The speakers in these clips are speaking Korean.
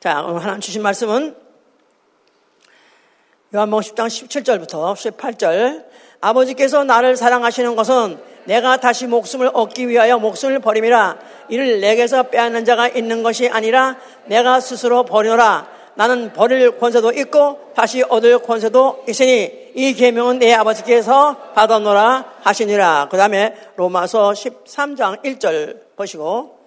자, 오늘 하나님 주신 말씀은 요한복음 10장 17절부터 18절. 아버지께서 나를 사랑하시는 것은 내가 다시 목숨을 얻기 위하여 목숨을 버림이라. 이를 내게서 빼앗는 자가 있는 것이 아니라 내가 스스로 버려라. 나는 버릴 권세도 있고 다시 얻을 권세도 있으니 이 계명은 내 아버지께서 받아노라 하시니라. 그 다음에 로마서 13장 1절 보시고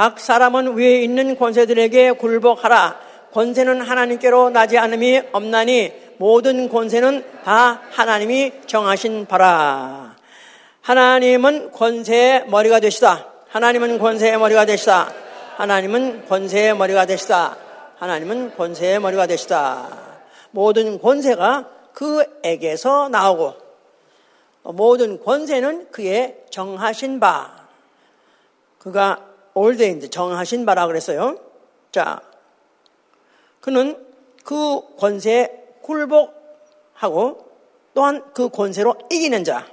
각 사람은 위에 있는 권세들에게 굴복하라 권세는 하나님께로 나지 않음이 없나니 모든 권세는 다 하나님이 정하신 바라. 하나님은 권세의 머리가 되시다. 하나님은 권세의 머리가 되시다. 하나님은 권세의 머리가 되시다. 하나님은 권세의 머리가 되시다. 모든 권세가 그에게서 나오고 모든 권세는 그의 정하신 바. 그가 올데인드 정하신 바라 그랬어요. 자, 그는 그 권세에 굴복하고 또한 그 권세로 이기는 자,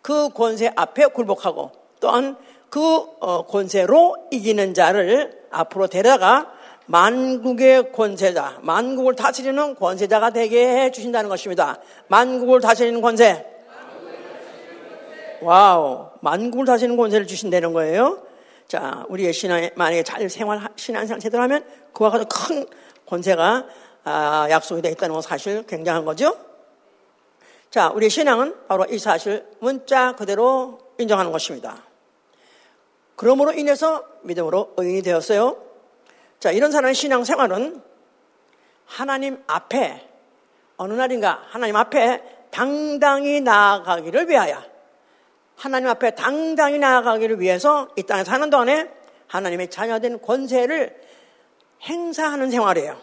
그 권세 앞에 굴복하고 또한 그 어, 권세로 이기는 자를 앞으로 데려다가 만국의 권세자, 만국을 다스리는 권세자가 되게 해 주신다는 것입니다. 만국을 다스리는 권세. wow, 만국을 다스리는 권세를 주신다는 거예요. 자, 우리의 신앙에 만약에 잘 생활, 신앙생활 제대로 하면 그와 같은 큰 권세가 아, 약속이 되어 있다는 건 사실 굉장한 거죠. 자, 우리 신앙은 바로 이 사실 문자 그대로 인정하는 것입니다. 그러므로 인해서 믿음으로 의인이 되었어요. 자, 이런 사람의 신앙 생활은 하나님 앞에 어느 날인가 하나님 앞에 당당히 나아가기를 위하여 하나님 앞에 당당히 나아가기를 위해서 이 땅에 사는 동안에 하나님의 자녀된 권세를 행사하는 생활이에요.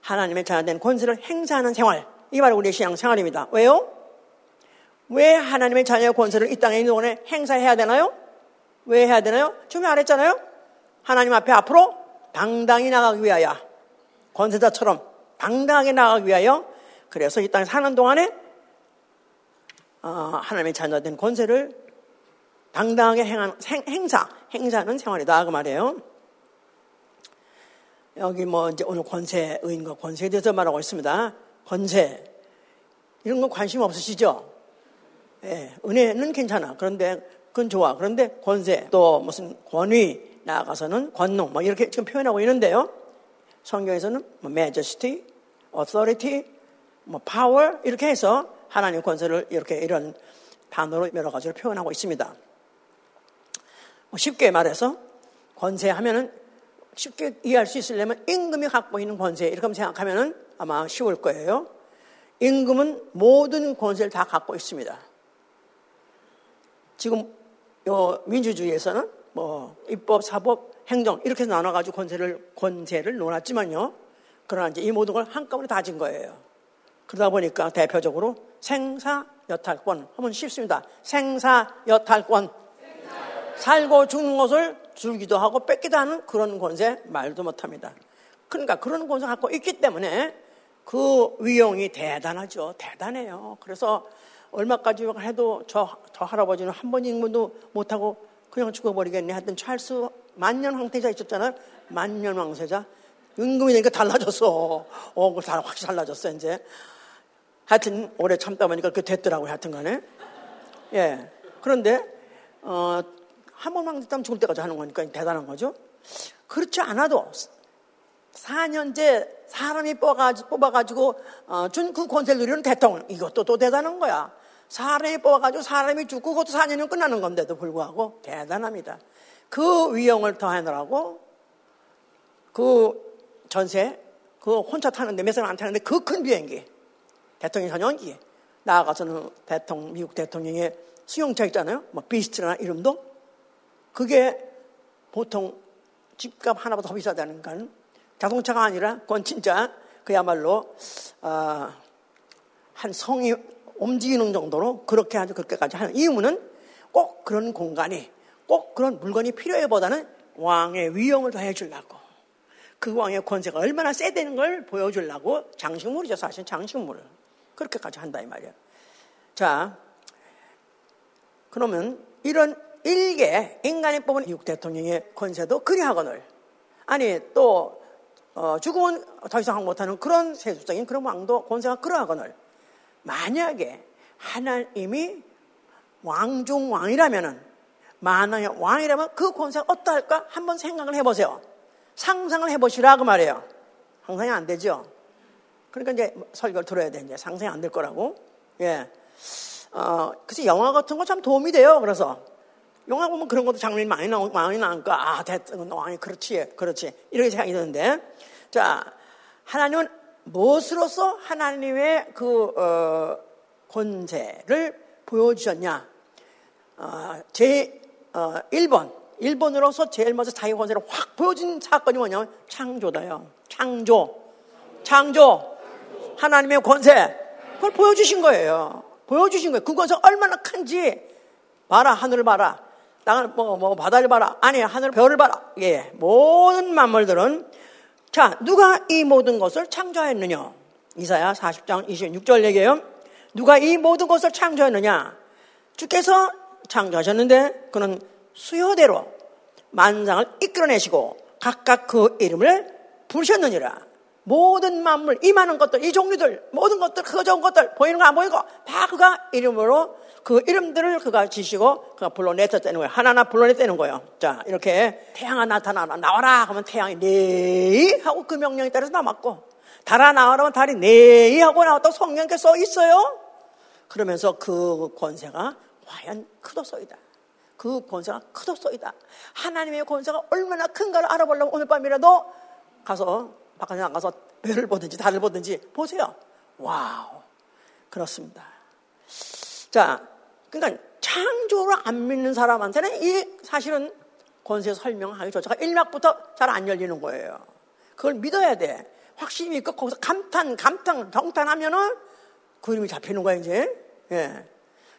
하나님의 자녀된 권세를 행사하는 생활. 이게 바로 우리의 신앙 생활입니다. 왜요? 왜 하나님의 자녀의 권세를 이 땅에 있는 동안에 행사해야 되나요? 왜 해야 되나요? 지금 말했잖아요. 하나님 앞에 앞으로 당당히 나가기 위하여 권세자처럼 당당하게 나가기 위하여 그래서 이 땅에 사는 동안에 어, 하나님의 자녀된 권세를 당당하게 행사, 행사하는 생활이다 그 말이에요. 여기 뭐 이제 오늘 권세, 의인과 권세에 대해서 말하고 있습니다. 권세. 이런 거 관심 없으시죠? 예, 은혜는 괜찮아. 그런데 그건 좋아. 그런데 권세, 또 무슨 권위, 나아가서는 권능, 뭐 이렇게 지금 표현하고 있는데요. 성경에서는 뭐 majesty, authority, 뭐 power 이렇게 해서 하나님 권세를 이렇게 이런 단어로 여러 가지로 표현하고 있습니다. 뭐 쉽게 말해서 권세하면은 쉽게 이해할 수 있으려면 임금이 갖고 있는 권세 이렇게 생각하면 아마 쉬울 거예요. 임금은 모든 권세를 다 갖고 있습니다. 지금 요 민주주의에서는 뭐 입법, 사법, 행정 이렇게 나눠가지고 권세를 권세를 놓았지만요. 그러나 이제 이 모든 걸 한꺼번에 다진 거예요. 그러다 보니까 대표적으로 생사 여탈권 하면 쉽습니다. 생사 여탈권 살고 죽는 것을 줄기도 하고 뺏기도 하는 그런 권세 말도 못합니다. 그러니까 그런 권세 갖고 있기 때문에 그 위용이 대단하죠. 대단해요. 그래서 얼마까지 해도 저, 저 할아버지는 한번 인문도 못하고 그냥 죽어버리겠네. 하여튼 찰스 만년 황태자 있었잖아요. 만년 왕세자. 임금이 되니까 달라졌어. 어, 그 확실히 달라졌어, 이제. 하여튼 오래 참다 보니까 그 됐더라고요. 하여튼 간에. 예. 그런데, 어, 한 번만 됐다면 죽을 때까지 하는 거니까 대단한 거죠. 그렇지 않아도 4년째 사람이 뽑아가지고, 뽑아가지고 어, 준그 권세를 누리는 대통령 이것도 또 대단한 거야. 사람이 뽑아가지고 사람이 죽고 그것도 4년이면 끝나는 건데도 불구하고 대단합니다. 그 위용을 더하느라고 그 전세 그 혼자 타는데 몇 사람 안 타는데 그 큰 비행기 대통령 전용기 나아가서는 대통령 미국 대통령의 수용차 있잖아요. 뭐 비스트나 이름도. 그게 보통 집값 하나보다 더 비싸다니까 자동차가 아니라 그건 진짜 그야말로 어, 한 성이 움직이는 정도로 그렇게 아주 그렇게까지 하는 이유는 꼭 그런 공간이 꼭 그런 물건이 필요해보다는 왕의 위용을 더해 주려고. 그 왕의 권세가 얼마나 세다는 걸 보여주려고 장식물이죠 사실 장식물을 그렇게까지 한다 이 말이에요 자 그러면 이런 일개 인간이 뽑은 미국 대통령의 권세도 그리하거늘 아니 또 어, 죽으면 더 이상 못하는 그런 세속적인 그런 왕도 권세가 그러하거늘 만약에 하나님이 왕 중 왕이라면은 만왕의 왕이라면 그 권세가 어떠할까 한번 생각을 해보세요. 상상을 해보시라 그 말이에요. 상상이 안 되죠. 그러니까 이제 설교를 들어야 돼 이제 상상이 안 될 거라고. 예. 어, 그래서 영화 같은 거 참 도움이 돼요. 그래서 영화 보면 그런 것도 장면이 많이 나오, 많이 나오니까 아, 됐든 왕이 그렇지, 그렇지 이렇게 생각이 드는데 자 하나님은 무엇으로서 하나님의 그 어, 권세를 보여주셨냐? 어, 제 어, 1번 1번으로서 제일 먼저 자기 권세를 확 보여준 사건이 뭐냐면 창조다요. 창조, 창조, 하나님의 권세 그걸 보여주신 거예요. 보여주신 거예요. 그 권세 얼마나 큰지 봐라 하늘을 봐라. 땅을 뭐, 뭐 바다를 봐라. 아니 하늘 별을 봐라. 예, 모든 만물들은 자 누가 이 모든 것을 창조했느냐? 이사야 40장 26절 얘기해요. 누가 이 모든 것을 창조했느냐? 주께서 창조하셨는데 그는 수요대로 만상을 이끌어내시고 각각 그 이름을 부르셨느니라. 모든 만물, 이 많은 것들, 이 종류들, 모든 것들, 그거 좋은 것들, 보이는 거 안 보이고, 다 그가 이름으로 그 이름들을 그가 지시고 그가 불러냈었다는 거예요. 하나하나 불러냈다는 거예요. 자, 이렇게 태양아 나타나라, 나와라 하면 태양이 네이 하고 그 명령에 따라서 남았고, 달아 나와라 하면 달이 네이 하고 나왔다고 성경에 써 있어요. 그러면서 그 권세가 과연 크도소이다. 그 권세가 크도소이다. 하나님의 권세가 얼마나 큰가를 알아보려면 오늘 밤이라도 가서 바깥에 나가서 별을 보든지 달을 보든지 보세요. wow. 그렇습니다. 자, 그러니까 창조를 안 믿는 사람한테는 이 사실은 권세 설명하기 조차가 1막부터 잘 안 열리는 거예요. 그걸 믿어야 돼. 확실히 믿고 거기서 감탄, 감탄, 경탄하면은 그림이 잡히는 거야, 이제. 예.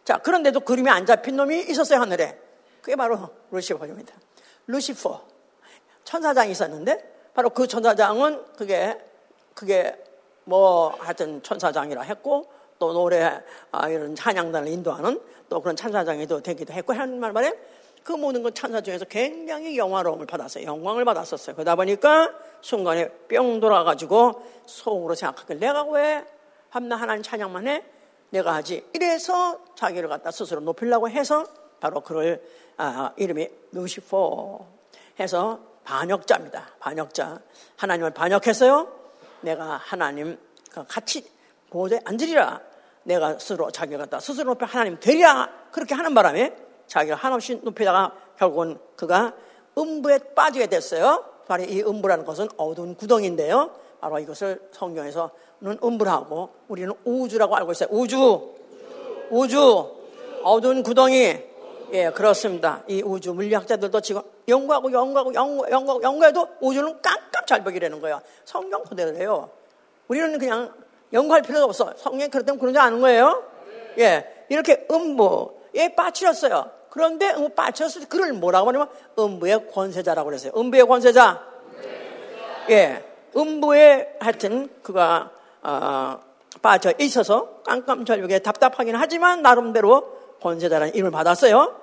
자, 그런데도 그림이 안 잡힌 놈이 있었어요, 하늘에. 그게 바로 루시퍼입니다. 루시퍼. 천사장이 있었는데, 바로 그 천사장은 그게, 그게 뭐 하여튼 천사장이라 했고, 또 노래, 아, 이런 찬양단을 인도하는 또 그런 천사장이도 되기도 했고, 하는 말 말에 그 모든 것 천사 중에서 굉장히 영화로움을 받았어요. 영광을 받았었어요. 그러다 보니까 순간에 뿅 돌아가지고 속으로 생각하길 내가 왜 함나 하나님 찬양만 해? 내가 하지. 이래서 자기를 갖다 스스로 높이려고 해서 바로 그를 아, 이름이 루시포 해서 반역자입니다. 반역자. 하나님을 반역했어요. 내가 하나님 같이 보호자에 앉으리라. 내가 스스로 자기가 갖다 스스로 높여 하나님 되리라. 그렇게 하는 바람에 자기가 한없이 높이다가 결국은 그가 음부에 빠지게 됐어요. 바로 이 음부라는 것은 어두운 구덩인데요. 바로 이것을 성경에서는 음부라고 우리는 우주라고 알고 있어요. 우주, 우주, 어두운 구덩이. 예, 그렇습니다. 이 우주 물리학자들도 지금 연구하고 연구하고 연구, 연구, 연구해도 우주는 깜깜 잘 보기라는 거예요. 성경 그대로래요. 우리는 그냥 연구할 필요가 없어. 성경 그렇다면 그런 줄 아는 거예요. 예, 이렇게 음부에 빠뜨렸어요. 그런데 음부 빠뜨렸을 때 그를 뭐라고 하냐면 음부의 권세자라고 그랬어요. 음부의 권세자. 예, 음부에 하여튼 그가 어, 빠져 있어서 깜깜 절벽에 답답하긴 하지만 나름대로 권세자라는 이름을 받았어요.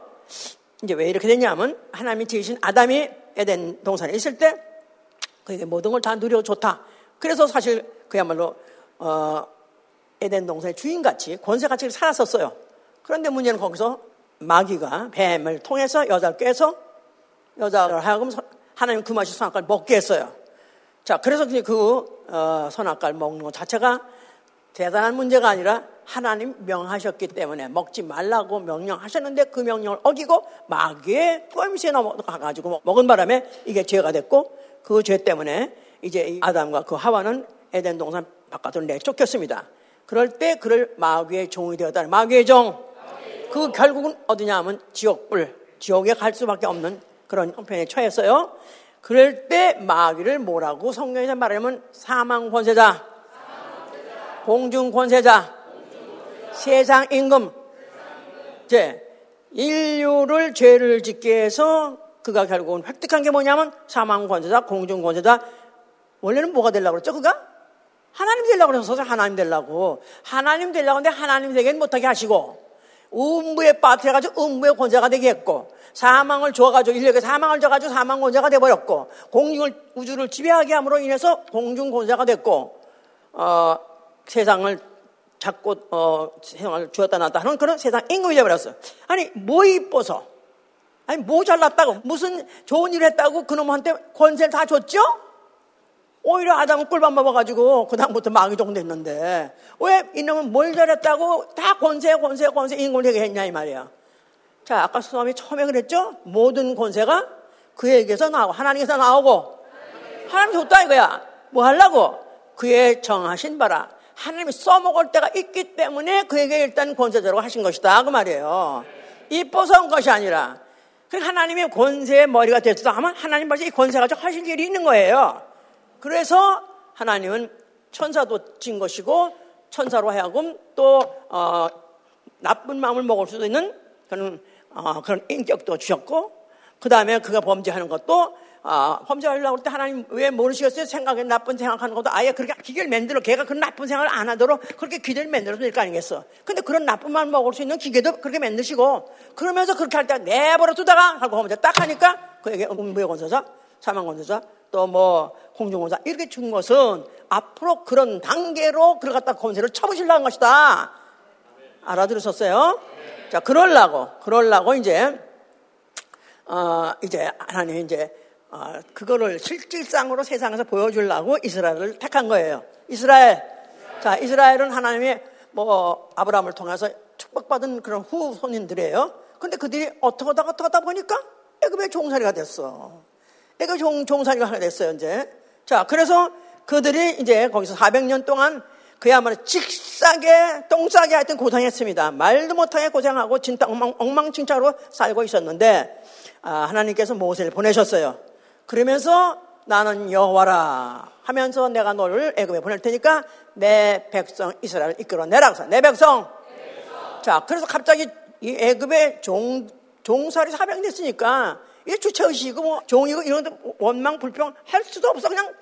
이제 왜 이렇게 됐냐면 하나님이 지으신 아담이 에덴 동산에 있을 때 그에게 모든 걸 다 누려 좋다. 그래서 사실 그야말로 어, 에덴 동산의 주인같이 권세같이 살았었어요. 그런데 문제는 거기서 마귀가 뱀을 통해서 여자를 꿰서 여자를 하여금 하나님 그 맛이 선악과를 먹게 했어요. 자, 그래서 그 어, 선악과를 먹는 것 자체가 대단한 문제가 아니라 하나님 명하셨기 때문에 먹지 말라고 명령하셨는데 그 명령을 어기고 마귀의 꼼수에 넘어가가지고 먹은 바람에 이게 죄가 됐고 그 죄 때문에 이제 아담과 그 하와는 에덴 동산 바깥으로 내쫓겼습니다. 그럴 때 그를 마귀의 종이 되었다는 마귀의 종. 그 결국은 어디냐 하면 지옥불, 지옥에 갈 수밖에 없는 그런 형편에 처했어요. 그럴 때 마귀를 뭐라고 성경에서 말하면 사망 권세자, 공중 권세자, 세상 임금. 이제 인류를 죄를 짓게 해서 그가 결국은 획득한 게 뭐냐면 사망 권세자, 공중 권세자. 원래는 뭐가 되려고 그랬죠? 그가 하나님 되려고 그래서 하나님 되려고 하나님 되려고 하는데 하나님 되게 못하게 하시고 음부에 빠뜨려가지고 음부의 권세가 되게 했고 사망을 줘가지고 인류에게 사망을 줘가지고 사망 권세가 돼버렸고 공중을 우주를 지배하게 함으로 인해서 공중 권세가 됐고 어, 세상을 잡고 어, 세상을 주었다 놨다 하는 그런 세상 임금이 되버렸어. 아니 뭐 이뻐서 아니 뭐 잘났다고 무슨 좋은 일 했다고 그놈한테 권세를 다 줬죠? 오히려 아담은 꿀밤 먹어가지고 그 다음부터 마귀종 됐는데 왜 이놈은 뭘 잘했다고 다 권세 권세 권세 임금을 되게 했냐 이 말이야. 자 아까 수험이 처음에 그랬죠? 모든 권세가 그에게서 나오고 하나님께서 나오고 하나님 줬다 이거야. 뭐 하려고? 그의 정하신 바라 하나님이 써먹을 때가 있기 때문에 그에게 일단 권세대로 하신 것이다 그 말이에요. 이뻐서 온 것이 아니라 그 하나님의 권세의 머리가 됐다 하면 하나님 벌써 이 권세 가지고 하실 일이 있는 거예요. 그래서 하나님은 천사도 진 것이고 천사로 하여금 또 어, 나쁜 마음을 먹을 수도 있는 그런 어, 그런 인격도 주셨고 그 다음에 그가 범죄하는 것도 어, 범죄하려고 할 때 하나님 왜 모르시겠어요? 생각에 나쁜 생각하는 것도 아예 그렇게 기계를 만들어 걔가 그런 나쁜 생각을 안 하도록 그렇게 기계를 만들어도 될거 아니겠어? 근데 그런 나쁜 마음 먹을 수 있는 기계도 그렇게 만드시고 그러면서 그렇게 할 때 내버려 두다가 하고 범죄 딱 하니까 그에게 음부의 권세자, 사망 권세자, 또 뭐 공중권자 이렇게 준 것은 앞으로 그런 단계로 그러갔다 권세를 쳐보시려는 것이다. 알아들으셨어요? 자, 그럴라고, 그럴라고 이제, 어, 이제 하나님 이제 아, 그거를 실질상으로 세상에서 보여주려고 이스라엘을 택한 거예요. 이스라엘. 자, 이스라엘은 하나님의 뭐 아브라함을 통해서 축복받은 그런 후손인들이에요. 근데 그들이 어떻게 하다가 어떻게 하다 보니까 애굽의 종살이가 됐어. 애굽 종, 종살이가 하나 됐어요, 이제. 자, 그래서 그들이 이제 거기서 400년 동안 그야말로 직싸게, 똥싸게 하여튼 고생했습니다. 말도 못하게 고생하고 진짜 엉망, 엉망진창으로 살고 있었는데, 아, 하나님께서 모세를 보내셨어요. 그러면서 나는 여호와라 하면서 내가 너를 애굽에 보낼 테니까 내 백성 이스라엘을 이끌어내라. 그래서 내 백성. 자, 그래서 갑자기 이 애굽의 종, 종살이 사병 됐으니까 이 주체 의식이고 뭐 종이고 이런 데 원망 불평 할 수도 없어. 그냥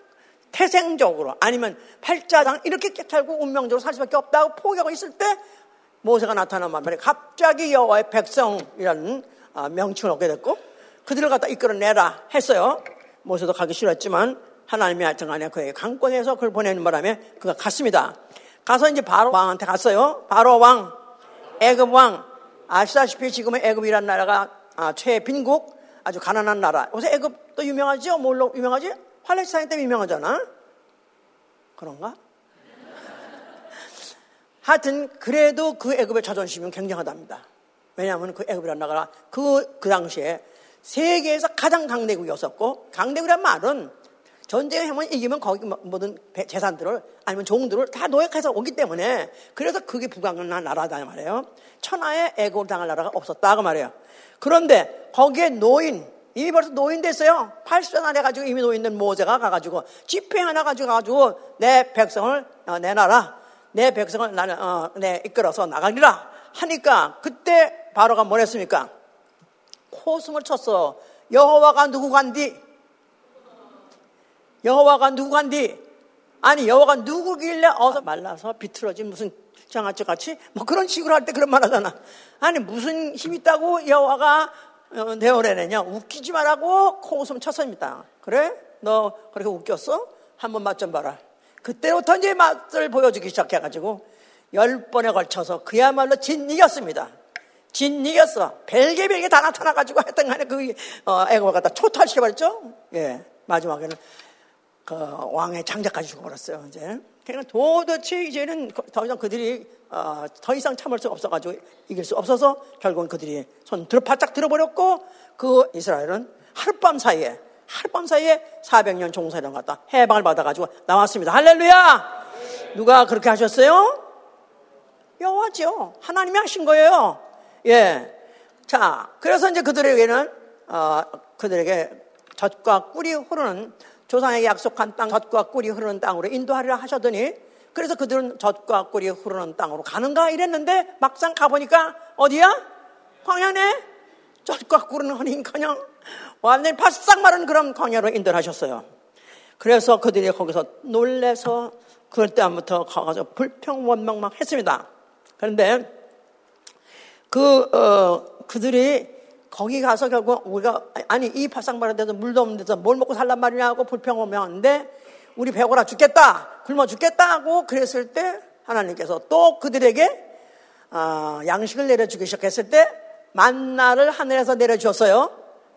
태생적으로 아니면 팔자당 이렇게 깨탈고 운명적으로 살 수밖에 없다고 포기하고 있을 때 모세가 나타난 말이에요. 갑자기 여호와의 백성이라는 아, 명칭을 얻게 됐고 그들을 갖다 이끌어내라 했어요. 모세도 가기 싫었지만 하나님이 하여튼 간에 그에게 강권해서 그걸 보내는 바람에 그가 갔습니다. 가서 이제 바로 왕한테 갔어요. 바로 왕, 애굽 왕. 아시다시피 지금은 애굽이라는 나라가 아, 최빈국, 아주 가난한 나라. 요새 애굽도 유명하죠? 뭘로 유명하지? 팔레스타인 때문에 유명하잖아. 그런가? 하여튼 그래도 그 애굽의 자존심은 굉장하답니다. 왜냐하면 그 애굽이라는 나라가 그, 그 당시에 세계에서 가장 강대국이었었고 강대국이란 말은 전쟁을 하면 이기면 거기 뭐 모든 재산들을 아니면 종들을 다 노획해서 오기 때문에 그래서 그게 불가능한 나라다 말이에요. 천하에 애국을 당할 나라가 없었다 그 말이에요. 그런데 거기에 노인 이미 벌써 노인 됐어요. 80세 안 해가지고 이미 노인된 모세가 가가지고 집회 하나 가지고 가지고 내 백성을 어, 내놔라. 내 백성을 나는 어, 내 이끌어서 나가리라 하니까 그때 바로가 뭐랬습니까? 코숨을 쳤어. 여호와가 누구 간디? 여호와가 누구 간디? 아니 여호와가 누구길래 어서 말라서 비틀어진 무슨 장아찌 같이 뭐 그런 식으로 할 때 그런 말 하잖아. 아니 무슨 힘 있다고 여호와가 어, 내어내냐 웃기지 말라고 코웃음 쳤습니다. 그래? 너 그렇게 웃겼어? 한번 맛 좀 봐라. 그때부터 이제 맛을 보여주기 시작해가지고 열 번에 걸쳐서 그야말로 진 이겼습니다. 진이겼어. 별개 별개 다 나타나가지고 하여튼 간에 그, 어, 애국을 갖다 초탈시켜버렸죠? 예. 마지막에는 그 왕의 장자까지 죽어버렸어요, 이제. 그러니까 도대체 이제는 더 이상 그들이, 어, 더 이상 참을 수 없어가지고 이길 수 없어서 결국은 그들이 손 들어 바짝 들어버렸고 그 이스라엘은 하룻밤 사이에, 하룻밤 사이에 400년 종사령 갔다 해방을 받아가지고 나왔습니다. 할렐루야! 누가 그렇게 하셨어요? 여호와죠. 하나님이 하신 거예요. 예. 자, 그래서 이제 그들에게는, 어, 그들에게 젖과 꿀이 흐르는, 조상에게 약속한 땅, 젖과 꿀이 흐르는 땅으로 인도하리라 하셨더니, 그래서 그들은 젖과 꿀이 흐르는 땅으로 가는가 이랬는데, 막상 가보니까, 어디야? 광야네? 젖과 꿀은 허니 그냥 완전히 바싹 마른 그런 광야로 인도하셨어요. 그래서 그들이 거기서 놀래서 그럴 때부터 가서 불평 원망 막 했습니다. 그런데 그, 어, 그들이 거기 가서 결국 우리가, 아니, 이 파상바라데서 물도 없는 데서 뭘 먹고 살란 말이냐고 불평하면 하는데 우리 배고라 죽겠다, 굶어 죽겠다 하고 그랬을 때 하나님께서 또 그들에게 어, 양식을 내려주기 시작했을 때 만나를 하늘에서 내려주었어요.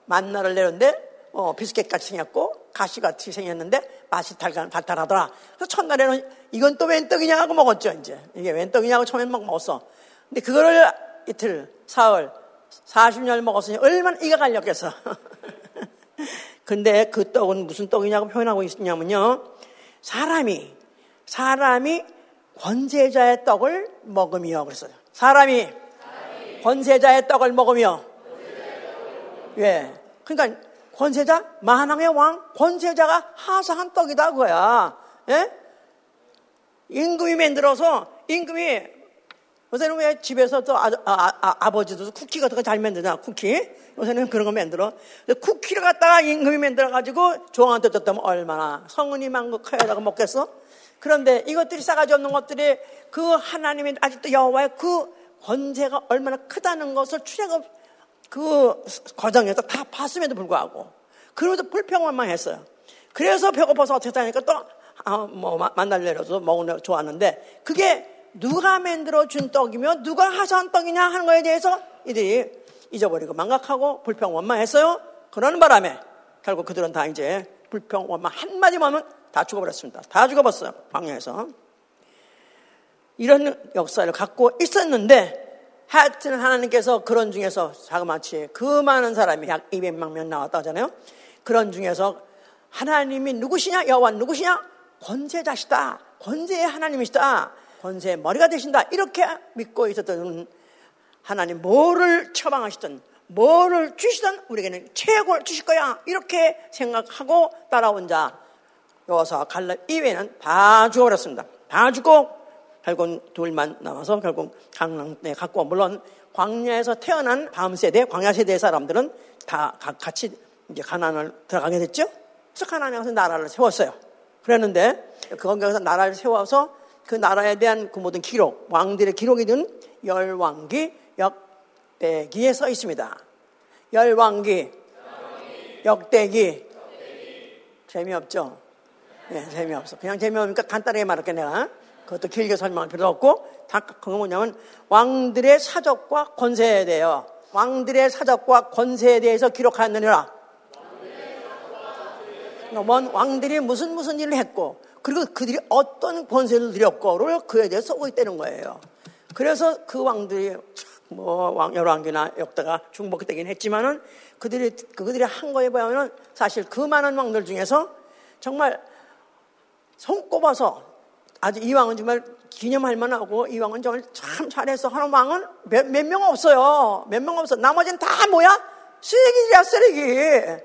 만나를 내렸는데 어, 비스켓 같이 생겼고 가시 같이 생겼는데 맛이 달달, 달달하더라. 그래서 첫날에는 이건 또 웬 떡이냐 하고 먹었죠. 이제 이게 웬 떡이냐고 처음엔 막 먹었어. 근데 그거를 이틀, 사흘, 40년 먹었으니 얼마나 이가 갈렸겠어. 근데 그 떡은 무슨 떡이냐고 표현하고 있냐면요. 사람이, 사람이 권세자의 떡을 먹으며 그랬어요. 사람이, 권세자의 떡을 먹으며 예. 그러니까 권세자 만왕의 왕 권세자가 하사한 떡이다 그거야. 예? 임금이 만들어서 임금이 요새는 왜 집에서 또 아, 아, 아 버지도 쿠키 같은 거 잘 만드냐 쿠키? 요새는 그런 거 만들어. 쿠키를 갖다가 임금이 만들어 가지고 조항한테 줬다면 얼마나 성은이 많고 커야다가 먹겠어? 그런데 이것들이 싸가지 없는 것들이 그 하나님이 아직도 여호와의 그 권세가 얼마나 크다는 것을 출애굽 그 과정에서 다 봤음에도 불구하고 그러면서 불평만 했어요. 그래서 배고파서 어떻게 하니까 또 아, 뭐 만날 내려서 먹으려 좋았는데 그게 누가 만들어 준 떡이며 누가 하사한 떡이냐 하는 거에 대해서 이들이 잊어버리고 망각하고 불평 원망했어요. 그러는 바람에 결국 그들은 다 이제 불평 원망 한마디만 하면 다 죽어버렸습니다. 다 죽어버렸어요. 광야에서. 이런 역사를 갖고 있었는데 하여튼 하나님께서 그런 중에서 자그마치 그 많은 사람이 약 200만 명 나왔다 하잖아요. 그런 중에서 하나님이 누구시냐? 여호와 누구시냐? 권세자시다. 권세의 하나님이시다. 권세의 머리가 되신다. 이렇게 믿고 있었던 하나님 뭐를 처방하시든 뭐를 주시든 우리에게는 최고를 주실 거야. 이렇게 생각하고 따라온 자 여호사 갈렙 이외에는 다 죽어버렸습니다. 다 죽고 결국 둘만 남아서 결국 강남에 갖고 물론 광야에서 태어난 다음 세대 광야 세대 사람들은 다 같이 이제 가난을 들어가게 됐죠. 그래서 가난에 가서 나라를 세웠어요. 그랬는데 그거기서 나라를 세워서 그 나라에 대한 그 모든 기록, 왕들의 기록이 든 열왕기, 역대기에 써 있습니다. 열왕기, 역대기. 재미없죠? 네, 재미없어. 그냥 재미없으니까 간단하게 말할게 내가. 그것도 길게 설명할 필요 없고 다 그거 뭐냐면 왕들의 사적과 권세에 대하여 왕들의 사적과 권세에 대해서 기록하느니라. 원 왕들이 무슨 무슨 일을 했고 그리고 그들이 어떤 권세를 드렸고를 그에 대해서 쓰고 있다는 거예요. 그래서 그 왕들이 뭐 왕, 열왕기나 역대가 중복되긴 했지만은 그들이 그들이 한 거에 보면은 사실 그 많은 왕들 중에서 정말 손꼽아서 아주 이 왕은 정말 기념할 만하고 이 왕은 정말 참 잘해서 하는 왕은 몇 명 없어요. 몇 명 없어. 나머지는 다 뭐야? 쓰레기야 쓰레기.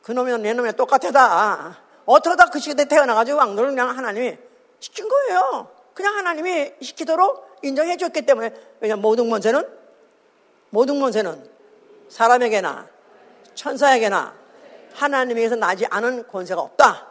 그놈이랑 내놈이 똑같아. 어쩌다 그 시대에 태어나가지고 왕들을 그냥 하나님이 시킨 거예요. 그냥 하나님이 시키도록 인정해 줬기 때문에 왜냐 모든 권세는 모든 권세는 사람에게나 천사에게나 하나님에게서 나지 않은 권세가 없다.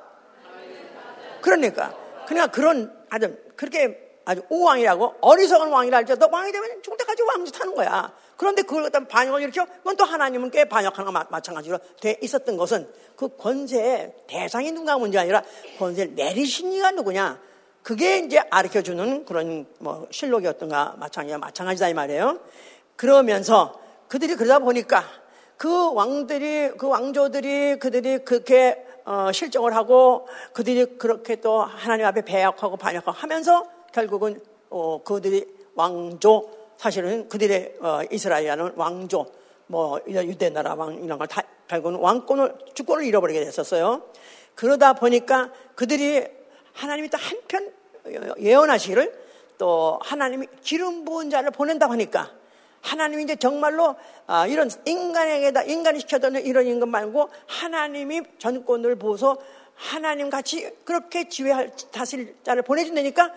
그러니까 그러니까 그런 아주 그렇게 아주 오왕이라고 어리석은 왕이라 할지라도 왕이 되면 죽을 때까지 왕짓 하는 거야. 그런데 그걸 갖다 반역을 일으켜 그건 또 하나님은 꽤 반역하는 거 마찬가지로 돼 있었던 것은 그 권세의 대상이 누가 문제 아니라 권세를 내리신 이가 누구냐. 그게 이제 가르쳐 주는 그런 뭐 실록이었던가 마찬가지야 마찬가지다 이 말이에요. 그러면서 그들이 그러다 보니까 그 왕들이 그 왕조들이 그들이 그렇게 어, 실정을 하고 그들이 그렇게 또 하나님 앞에 배역하고 반역하고 하면서 결국은 어, 그들이 왕조 사실은 그들의 어, 이스라엘은 왕조 뭐 유대 나라 왕 이런 걸 다 결국은 왕권을 주권을 잃어버리게 됐었어요. 그러다 보니까 그들이 하나님이 또 한편 예언하시기를 또 하나님이 기름 부은 자를 보낸다 하니까 하나님이 이제 정말로 아, 이런 인간에게다 인간이 시켜던 이런 임금 말고 하나님이 전권을 보소 하나님 같이 그렇게 지휘할 다스릴 자를 보내준다니까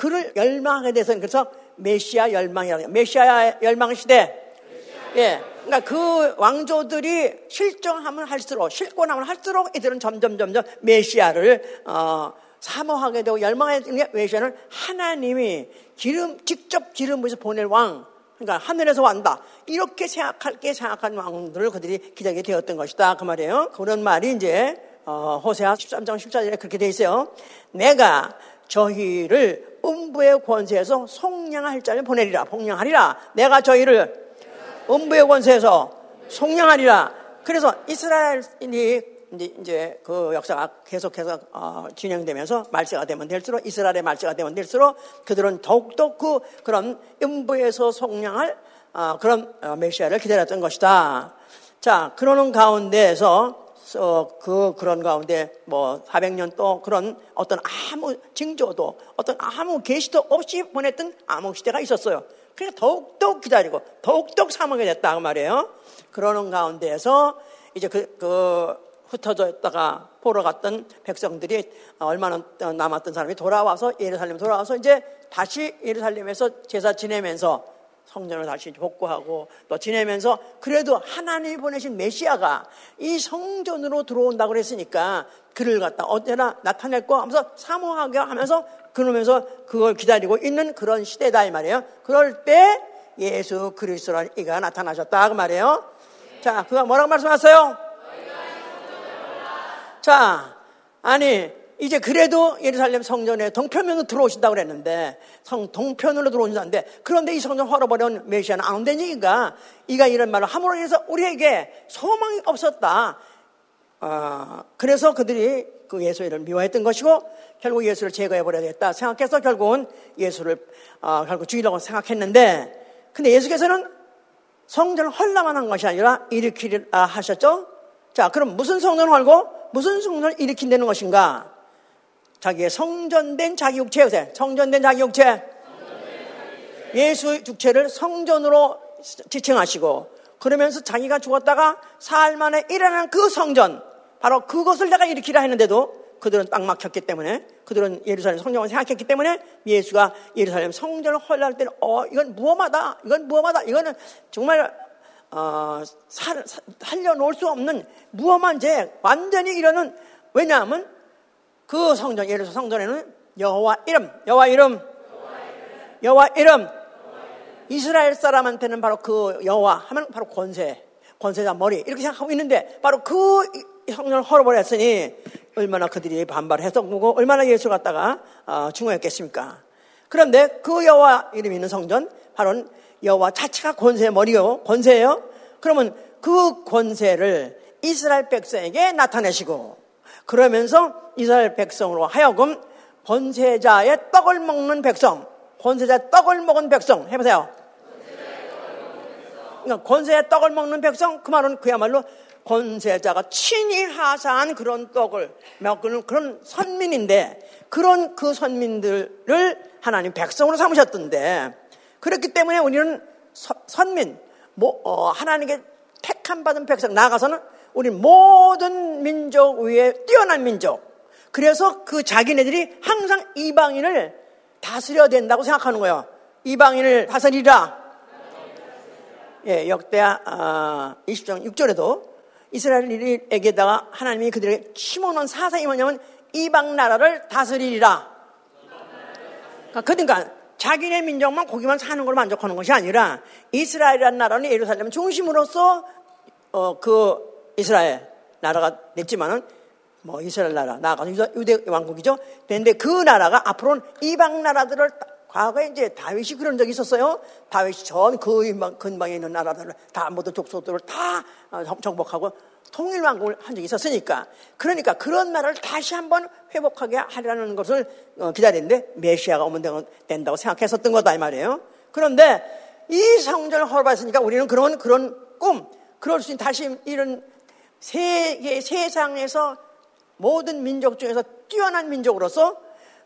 그를 열망하게 돼서 그래서 메시아 열망이라고 해요. 메시아 열망 시대. 예. 그러니까 그 왕조들이 실정하면 할수록 실권하면 할수록 이들은 점점 점점 메시아를 어, 사모하게 되고 열망하게 되는 게 메시아는 하나님이 기름 직접 기름 부어서 보낼 왕 그러니까 하늘에서 왔다. 이렇게 생각할게 생각한 왕들을 그들이 기다리게 되었던 것이다. 그 말이에요. 그런 말이 이제 어, 호세아 13장 14절에 그렇게 돼 있어요. 내가 저희를 음부의 권세에서 속량할 자를 보내리라. 폭량하리라. 내가 저희를 음부의 권세에서 속량하리라. 그래서 이스라엘이 이제, 이제 그 역사가 계속해서 어, 진행되면서 말세가 되면 될수록 이스라엘의 말세가 되면 될수록 그들은 더욱더 그 그런 음부에서 속량할 어, 그런 어, 메시아를 기다렸던 것이다. 자, 그러는 가운데에서 어, 그 그런 가운데 뭐 400년 또 그런 어떤 아무 징조도 어떤 아무 계시도 없이 보냈던 암흑 시대가 있었어요. 그래서 더욱더 기다리고 더욱더 사망이 됐다 그 말이에요. 그러는 가운데에서 이제 그, 그 흩어져 있다가 보러 갔던 백성들이 얼마나 남았던 사람이 돌아와서 예루살렘 돌아와서 이제 다시 예루살렘에서 제사 지내면서 성전을 다시 복구하고 또 지내면서 그래도 하나님이 보내신 메시아가 이 성전으로 들어온다고 그랬으니까 그를 갖다 언제나 나타낼 거 하면서 사모하게 하면서 그러면서 그걸 기다리고 있는 그런 시대다 이 말이에요. 그럴 때 예수 그리스도라는 이가 나타나셨다 그 말이에요. 자, 그가 뭐라고 말씀하세요? 자, 아니 이제 그래도 예루살렘 성전에 동편으로 들어오신다고 그랬는데 성 동편으로 들어오신다는데 그런데 이 성전 헐어버린 메시아는 안 얘기가 이가 이런 말을 함으로 인해서 우리에게 소망이 없었다. 어, 그래서 그들이 그 예수를 미워했던 것이고 결국 예수를 제거해버려야 겠다 생각해서 결국은 예수를 어, 결국 죽이려고 생각했는데 근데 예수께서는 성전을 헐라만 한 것이 아니라 일으키려 하셨죠. 자, 그럼 무슨 성전을 헐고 무슨 성전을 일으킨다는 것인가? 자기의 성전된 자기 육체 요새 성전된 자기 육체. 예수 육체를 성전으로 지칭하시고 그러면서 자기가 죽었다가 사흘 만에 일어난 그 성전 바로 그것을 내가 일으키라 했는데도 그들은 딱 막혔기 때문에 그들은 예루살렘 성전을 생각했기 때문에 예수가 예루살렘 성전을 헐날 때는 어 이건 무엄하다 이건 무엄하다 이거는 정말 어, 살, 살려놓을 수 없는 무엄한 죄 완전히 이러는 왜냐하면 그 성전 예루살렘 성전에는 여호와 이름 여호와 이름 여호와 이름 이스라엘 사람한테는 바로 그 여호와 하면 바로 권세 권세자 머리 이렇게 생각하고 있는데 바로 그 성전을 헐어버렸으니 얼마나 그들이 반발해서 보고 얼마나 예수 갖다가 어, 중요했겠습니까? 그런데 그 여호와 이름 있는 성전 바로 여호와 자체가 권세의 머리요 권세예요. 그러면 그 권세를 이스라엘 백성에게 나타내시고 그러면서 이스라엘 백성으로 하여금 권세자의 떡을 먹는 백성, 권세자의 떡을 먹은 백성 해보세요. 그러니까 권세의 떡을 먹는 백성 그 말은 그야말로 권세자가 친히 하사한 그런 떡을 먹는 그런 선민인데 그런 그 선민들을 하나님 백성으로 삼으셨던데 그렇기 때문에 우리는 선민, 뭐, 어, 하나님께 택함 받은 백성 나가서는 우리 모든 민족 위에 뛰어난 민족. 그래서 그 자기네들이 항상 이방인을 다스려야 된다고 생각하는 거예요. 이방인을 다스리라. 예, 역대하 아, 20장 6절에도 이스라엘에게다가 하나님이 그들에게 심어놓은 사상이 뭐냐면 이방 나라를 다스리리라. 그러니까 자기네 민족만 거기만 사는 걸 만족하는 것이 아니라 이스라엘이라는 나라는 예루살렘 중심으로서 어, 그 이스라엘 나라가 됐지만은 뭐 이스라엘 나라 나아가서 유대 왕국이죠. 그런데 그 나라가 앞으로는 이방 나라들을 과거에 이제 다윗이 그런 적이 있었어요. 다윗이 전그 근방에 있는 나라들을 다 모두 족속들을 다 어, 정복하고 통일 왕국을 한 적이 있었으니까 그러니까 그런 나라를 다시 한번 회복하게 하려는 것을 어, 기다리는데 메시아가 오면 된다고 생각했었던 거다 이 말이에요. 그런데 이 성전을 헐어봤으니까 우리는 그런 그런 꿈, 그럴 수 있는 다시 이런 세계 세상에서 모든 민족 중에서 뛰어난 민족으로서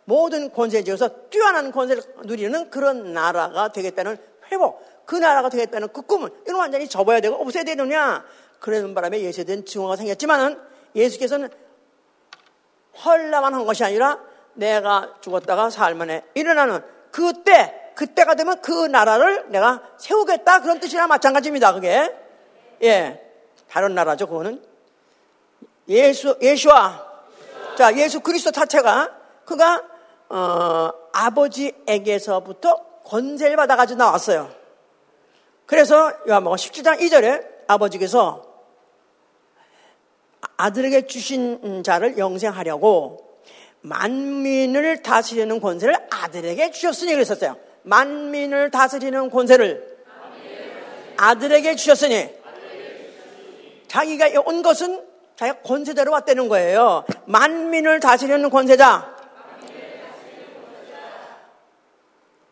모든 권세 중에서 뛰어난 권세를 누리는 그런 나라가 되겠다는 회복, 그 나라가 되겠다는 그 꿈을 이건 완전히 접어야 되고 없애야 되느냐? 그러는 바람에 예수에 대한 증오가 생겼지만은 예수께서는 헐라만 한 것이 아니라 내가 죽었다가 사흘 만에 일어나는 그때 그때가 되면 그 나라를 내가 세우겠다 그런 뜻이나 마찬가지입니다. 그게 예 다른 나라죠. 그거는 예수 예수와 자 예수 그리스도 자체가 그가 어, 아버지에게서부터 권세를 받아가지고 나왔어요. 그래서 요한복음 17장 2절에 아버지께서 아들에게 주신 자를 영생하려고 만민을 다스리는 권세를 아들에게 주셨으니 그랬었어요. 만민을 다스리는 권세를 아들에게 주셨으니 자기가 온 것은 자기가 권세대로 왔다는 거예요. 만민을 다스리는 권세자.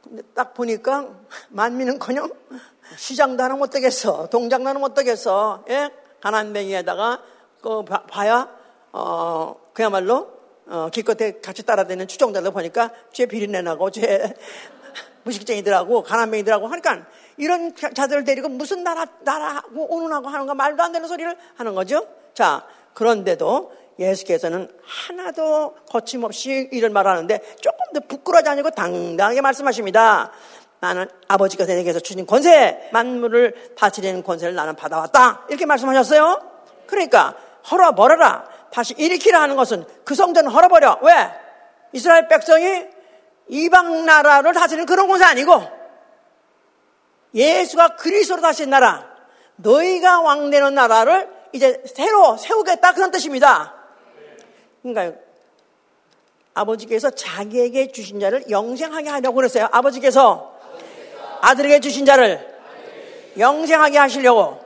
근데 딱 보니까 만민은커녕 시장도 하나 못 되겠어. 동장도 하나 못 되겠어. 예? 가난뱅이에다가 그 봐야 어 그야말로 어 기껏해 같이 따라다니는 추종자들 보니까 죄 비린내 나고 죄 무식쟁이들하고 가난뱅이들하고 하니까 이런 자들을 데리고 무슨 나라 나라하고 오는하고 하는가 말도 안 되는 소리를 하는 거죠. 자 그런데도 예수께서는 하나도 거침없이 이를 말하는데 조금 더 부끄러워하지 않고 당당하게 말씀하십니다. 나는 아버지께서 내게서 주신 권세, 만물을 다스리는 권세를 나는 받아왔다. 이렇게 말씀하셨어요. 그러니까 헐어버려라. 다시 일으키라 하는 것은 그 성전을 헐어버려. 왜? 이스라엘 백성이 이방 나라를 다스리는 그런 곳이 아니고 예수가 그리스도로 다스린 나라, 너희가 왕되는 나라를 이제 새로 세우겠다 그런 뜻입니다. 그러니까 아버지께서 자기에게 주신 자를 영생하게 하려고 그랬어요. 아버지께서 아들에게 주신 자를 영생하게 하시려고.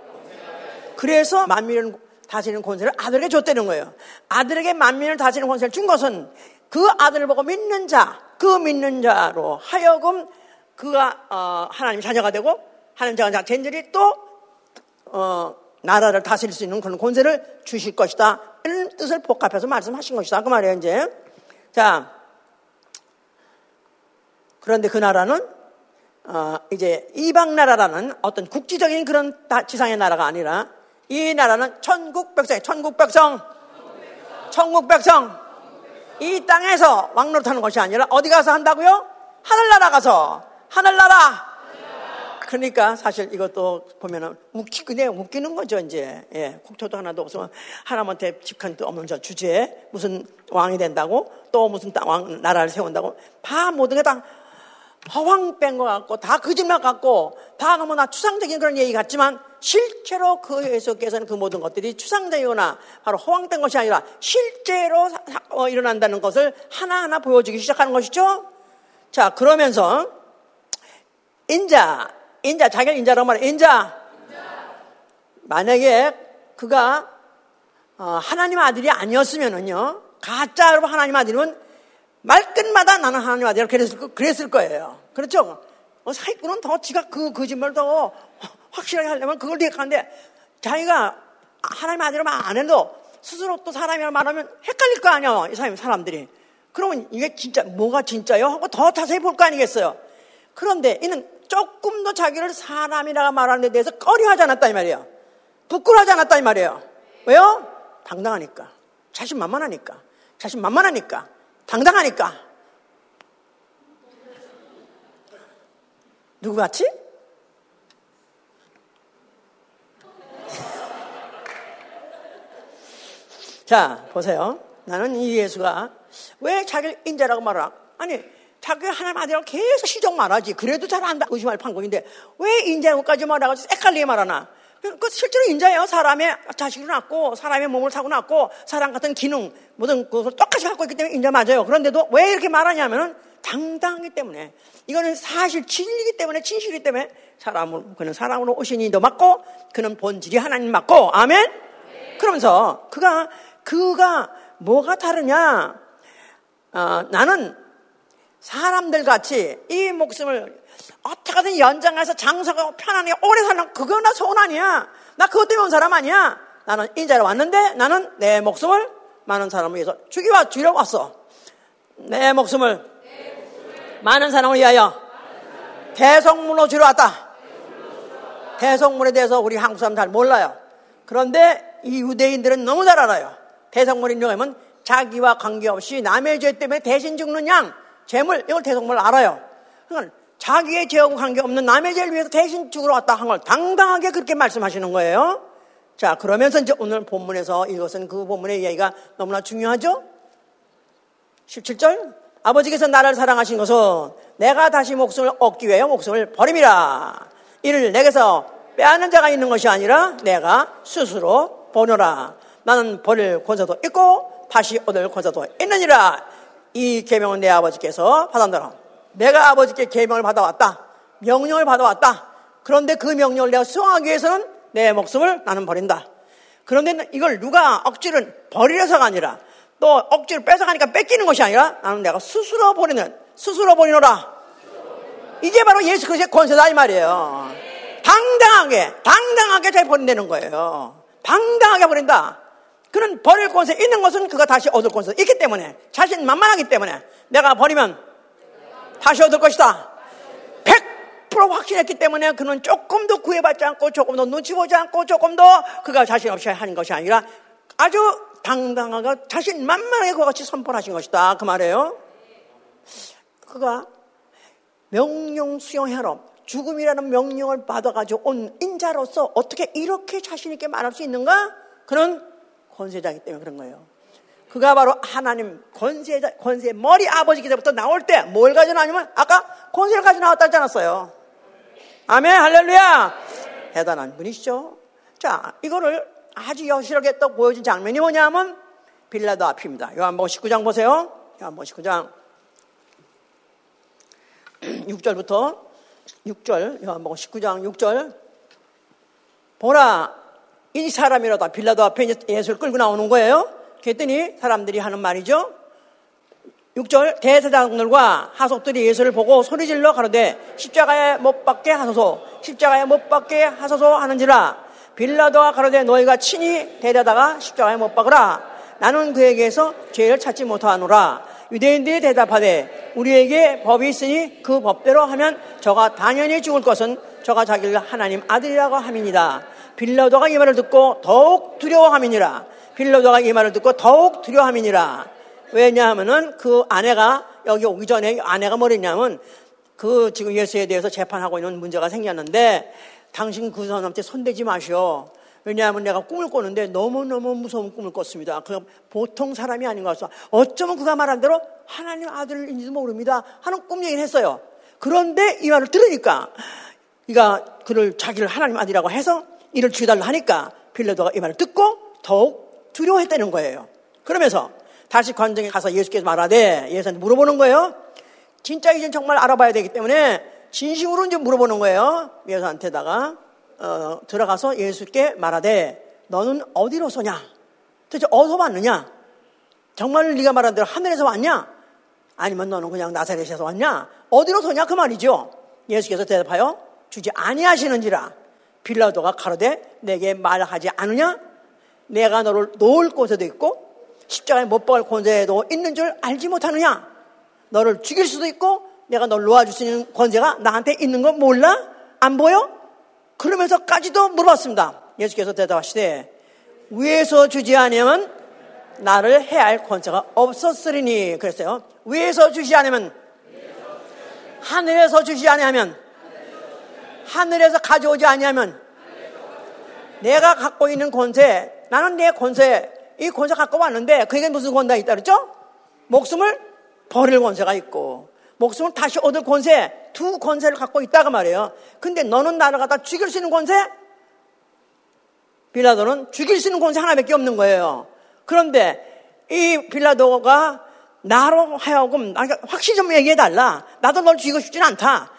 그래서 만민을 다스리는 권세를 아들에게 줬다는 거예요. 아들에게 만민을 다스리는 권세를 준 것은 그 아들을 보고 믿는 자, 그 믿는 자로 하여금 그가 어, 하나님 자녀가 되고 하나님 자녀 젠들이 또 어, 나라를 다스릴 수 있는 그런 권세를 주실 것이다. 이런 뜻을 복합해서 말씀하신 것이다. 그 말이에요, 이제. 자, 그런데 그 나라는 어, 이제 이방 나라라는 어떤 국지적인 그런 지상의 나라가 아니라 이 나라는 천국 백성, 천국 백성, 천국 백성. 이 땅에서 왕노릇 하는 것이 아니라 어디 가서 한다고요? 하늘나라 가서 하늘나라. 그러니까 사실 이것도 보면은 웃기 그냥 웃기는 거죠 이제 예, 국토도 하나도 없으면 하나님한테 집칸도 없는 저 주제에 무슨 왕이 된다고 또 무슨 땅, 왕 나라를 세운다고 다 모든 게 다 허황 뺀 것 같고 다 거짓말 같고 다 너무나 추상적인 그런 얘기 같지만 실제로 그 예수께서는 그 모든 것들이 추상적이거나 바로 허황된 것이 아니라 실제로 어, 일어난다는 것을 하나하나 보여주기 시작하는 것이죠. 자 그러면서 인자 인자 자기를 인자라고 말해 인자 만약에 그가 어, 하나님 아들이 아니었으면은요 가짜로 하나님 아들이면 말끝마다 나는 하나님 아들이라 그랬을, 그랬을 거예요. 그렇죠? 어, 사기꾼은 더 지가 그 거짓말 더 확실하게 하려면 그걸 대하는데 자기가 하나님 아들이라면 안 해도 스스로 또 사람이라 말하면 헷갈릴 거 아니야. 이 사람, 사람들이. 그러면 이게 진짜, 뭐가 진짜요? 하고 더 자세히 볼 거 아니겠어요? 그런데 이는 조금 더 자기를 사람이라 말하는 데 대해서 꺼려하지 않았다 이 말이에요. 부끄러워하지 않았다 이 말이에요. 왜요? 당당하니까. 자신만만하니까. 자신만만하니까. 당당하니까. 누구 같이? 자, 보세요. 나는 이 예수가 왜 자기를 인자라고 말하라? 아니, 자기 하나님 아들이라고 계속 시정 말하지. 그래도 잘 안다. 의심할 판국인데 왜 인자라고까지 말하고 헷갈리게 말하나? 그 실제로 인자예요. 사람의 자식을 낳고 사람의 몸을 타고 낳고 사람 같은 기능 모든 것을 똑같이 갖고 있기 때문에 인자 맞아요. 그런데도 왜 이렇게 말하냐면은 당당하기 때문에 이거는 사실 진리이기 때문에 진실이기 때문에 사람으로 그는 사람으로 오신 이도 맞고 그는 본질이 하나님 맞고 아멘. 그러면서 그가 그가 뭐가 다르냐? 어, 나는 사람들 같이 이 목숨을 어떻게든 연장해서 장사가 편안하게 오래 살면 그거 나 소원 아니야. 나 그것 때문에 온 사람 아니야. 나는 인자로 왔는데 나는 내 목숨을 많은 사람을 위해서 죽이와 주려 왔어. 내 목숨을 많은 사람을 위하여 대성문으로 주러 왔다. 대성문에 대해서 우리 한국 사람 잘 몰라요. 그런데 이 유대인들은 너무 잘 알아요. 대성문이라고 하면 자기와 관계없이 남의 죄 때문에 대신 죽는 양, 재물, 이걸 대성문을 알아요. 그러니까 자기의 죄하고 관계없는 남의 죄를 위해서 대신 죽으러 왔다 한 걸 당당하게 그렇게 말씀하시는 거예요. 자, 그러면서 이제 오늘 본문에서 이것은 그 본문의 이야기가 너무나 중요하죠? 17절. 아버지께서 나를 사랑하신 것은 내가 다시 목숨을 얻기 위하여 목숨을 버림이라. 이를 내게서 빼앗는 자가 있는 것이 아니라 내가 스스로 보노라. 나는 버릴 권세도 있고 다시 얻을 권세도 있느니라. 이 계명은 내 아버지께서 받았노라. 내가 아버지께 계명을 받아왔다. 명령을 받아왔다. 그런데 그 명령을 내가 수행하기 위해서는 내 목숨을 나는 버린다. 그런데 이걸 누가 억지로 버리려서가 아니라 또 억지로 뺏어가니까 뺏기는 것이 아니라 나는 내가 스스로 버리는 스스로 버리노라. 이게 바로 예수 그리스도의 권세다 이 말이에요. 당당하게 당당하게 잘 버린다는 거예요. 당당하게 버린다. 그는 버릴 권세 있는 것은 그가 다시 얻을 권세 있기 때문에 자신 만만하기 때문에 내가 버리면 다시 얻을 것이다. 100% 확신했기 때문에 그는 조금 더 구애받지 않고 조금 더 눈치 보지 않고 조금 더 그가 자신 없이 하는 것이 아니라 아주 당당하게 자신 만만하게 그와 같이 선포하신 것이다. 그 말이에요. 그가 명령 수용하러 죽음이라는 명령을 받아가지고 온 인자로서 어떻게 이렇게 자신있게 말할 수 있는가? 그는 권세자이기 때문에 그런 거예요. 그가 바로 하나님 권세자, 권세 머리 아버지께서부터 나올 때 뭘 가지고 나냐면 아까 권세를 가지고 나왔다 하지 않았어요. 아멘, 할렐루야! 대단한 분이시죠? 자, 이거를 아주 여실하게 또 보여준 장면이 뭐냐면 빌라도 앞입니다. 요한복음 19장 보세요. 요한복음 19장 6절부터 6절 요한복음 19장 6절 보라 이 사람이라다 빌라도 앞에 예수를 끌고 나오는 거예요. 그랬더니 사람들이 하는 말이죠. 6절 대제사장들과 하속들이 예수를 보고 소리질러 가로되 십자가에 못 박게 하소서 십자가에 못 박게 하소서 하는지라 빌라도가 가로되 너희가 친히 데려다가 십자가에 못 박으라 나는 그에게서 죄를 찾지 못하노라 유대인들이 대답하되 우리에게 법이 있으니 그 법대로 하면 저가 당연히 죽을 것은 저가 자기를 하나님 아들이라고 함이니다. 빌라도가 이 말을 듣고 더욱 두려워함이니라. 빌라도가 이 말을 듣고 더욱 두려워함이니라. 왜냐하면은 그 아내가 여기 오기 전에 아내가 뭐랬냐면 그 지금 예수에 대해서 재판하고 있는 문제가 생겼는데 당신 그 사람한테 손대지 마시오. 왜냐하면 내가 꿈을 꿨는데 너무너무 무서운 꿈을 꿨습니다. 그 보통 사람이 아닌 것 같아서 어쩌면 그가 말한 대로 하나님 아들인지도 모릅니다. 하는 꿈 얘기를 했어요. 그런데 이 말을 들으니까 이가 그를 자기를 하나님 아들이라고 해서 이를 죽여달라 하니까 빌레도가 이 말을 듣고 더욱 두려워했다는 거예요. 그러면서 다시 관정에 가서 예수께서 말하되 예수한테 물어보는 거예요. 진짜 이젠 정말 알아봐야 되기 때문에 진심으로 이제 물어보는 거예요. 예수한테다가 어, 들어가서 예수께 말하되 너는 어디로 서냐? 도대체 어디서 왔느냐? 정말 네가 말한 대로 하늘에서 왔냐? 아니면 너는 그냥 나사렛에서 왔냐? 어디로 서냐? 그 말이죠. 예수께서 대답하여 주지 아니하시는지라 빌라도가 가로되 내게 말하지 않느냐? 내가 너를 놓을 곳에도 있고 십자가에 못 박을 권세도 있는 줄 알지 못하느냐? 너를 죽일 수도 있고 내가 널 놓아줄 수 있는 권세가 나한테 있는 건 몰라? 안 보여? 그러면서까지도 물어봤습니다. 예수께서 대답하시되 위에서 주지 않으면 나를 해할 권세가 없었으리니 그랬어요. 위에서 주지 않으면 하늘에서 주지 아니하면 하늘에서 가져오지 아니하면 내가 갖고 있는 권세 나는 내 권세 이 권세 갖고 왔는데 그에게 무슨 권세가 있다 그랬죠? 목숨을 버릴 권세가 있고 목숨을 다시 얻을 권세, 두 권세를 갖고 있다가 말이에요. 근데 너는 나를 갖다 죽일 수 있는 권세? 빌라도는 죽일 수 있는 권세 하나밖에 없는 거예요. 그런데 이 빌라도가 나로 하여금 확실히 좀 얘기해달라. 나도 널 죽이고 싶진 않다.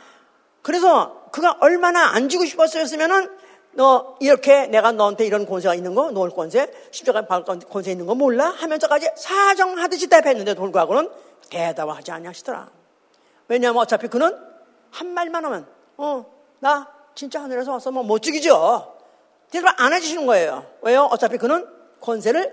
그래서 그가 얼마나 안 죽고 싶었으면은 너 이렇게 내가 너한테 이런 권세가 있는 거, 놓을 권세, 십자가 박을 권세 있는 거 몰라? 하면서까지 사정하듯이 대답했는데 돌과고는 대답하지 아니하시더라. 왜냐하면 어차피 그는 한 말만 하면 어 나 진짜 하늘에서 왔어 뭐 못 죽이죠. 대답 안 해주시는 거예요. 왜요? 어차피 그는 권세를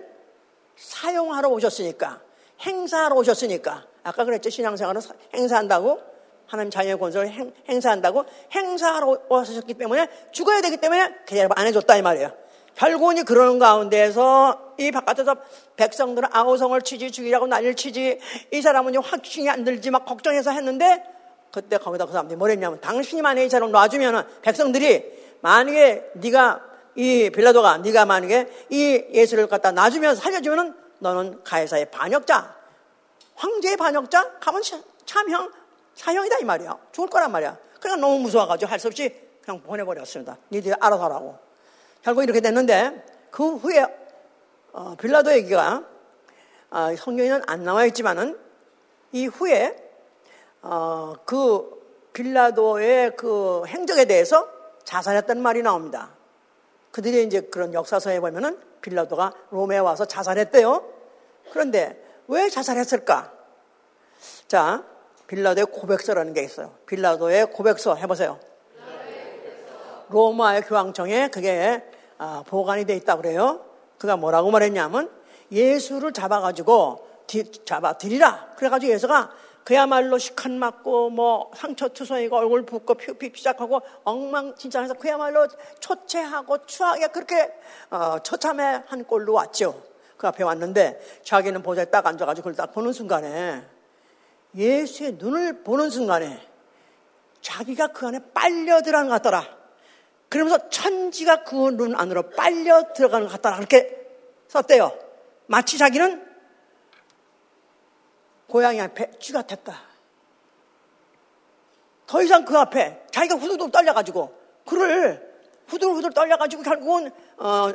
사용하러 오셨으니까 행사하러 오셨으니까 아까 그랬죠 신앙생활은 행사한다고 하나님 자녀의 권세를 행, 행사한다고 행사하러 오셨기 때문에 죽어야 되기 때문에 대답 안 해줬다 이 말이에요. 결국은 그러는 가운데서 이 바깥에서 백성들은 아우성을 치지 죽이라고 난리를 치지 이 사람은 확신이 안 들지 막 걱정해서 했는데 그때 거기다 그 사람들이 뭐랬냐면 당신이 만약에 이처럼 놔주면 백성들이 만약에 네가 이 빌라도가 네가 만약에 이 예수를 갖다 놔주면 살려주면 너는 가해사의 반역자 황제의 반역자 가면 참형 사형이다 이 말이야 죽을 거란 말이야 그러니까 너무 무서워가지고 할 수 없이 그냥 보내버렸습니다. 니들이 알아서 하라고. 결국 이렇게 됐는데 그 후에 어, 빌라도 얘기가 어, 성경에는 안 나와 있지만은 이 후에 어, 그 빌라도의 그 행적에 대해서 자살했다는 말이 나옵니다. 그들이 이제 그런 역사서에 보면은 빌라도가 롬에 와서 자살했대요. 그런데 왜 자살했을까? 자, 빌라도의 고백서라는 게 있어요. 빌라도의 고백서 해보세요. 로마의 교황청에 그게 아, 보관이 돼 있다 그래요. 그가 뭐라고 말했냐면 예수를 잡아가지고 잡아 드리라. 그래가지고 예수가 그야말로 시컷 맞고 뭐 상처 투성이고 얼굴 붓고 피피 시작하고 엉망진창해서 그야말로 초췌하고 추하게 그렇게 어, 처참해 한 꼴로 왔죠. 그 앞에 왔는데 자기는 보좌에 딱 앉아가지고 그걸 딱 보는 순간에 예수의 눈을 보는 순간에 자기가 그 안에 빨려 들어간 것 같더라. 그러면서 천지가 그 눈 안으로 빨려 들어가는 것 같더라. 그렇게 썼대요. 마치 자기는 고양이 앞에 쥐 같았다. 더 이상 그 앞에 자기가 후두둑 떨려가지고 그를 후들후들 떨려가지고 결국은 어,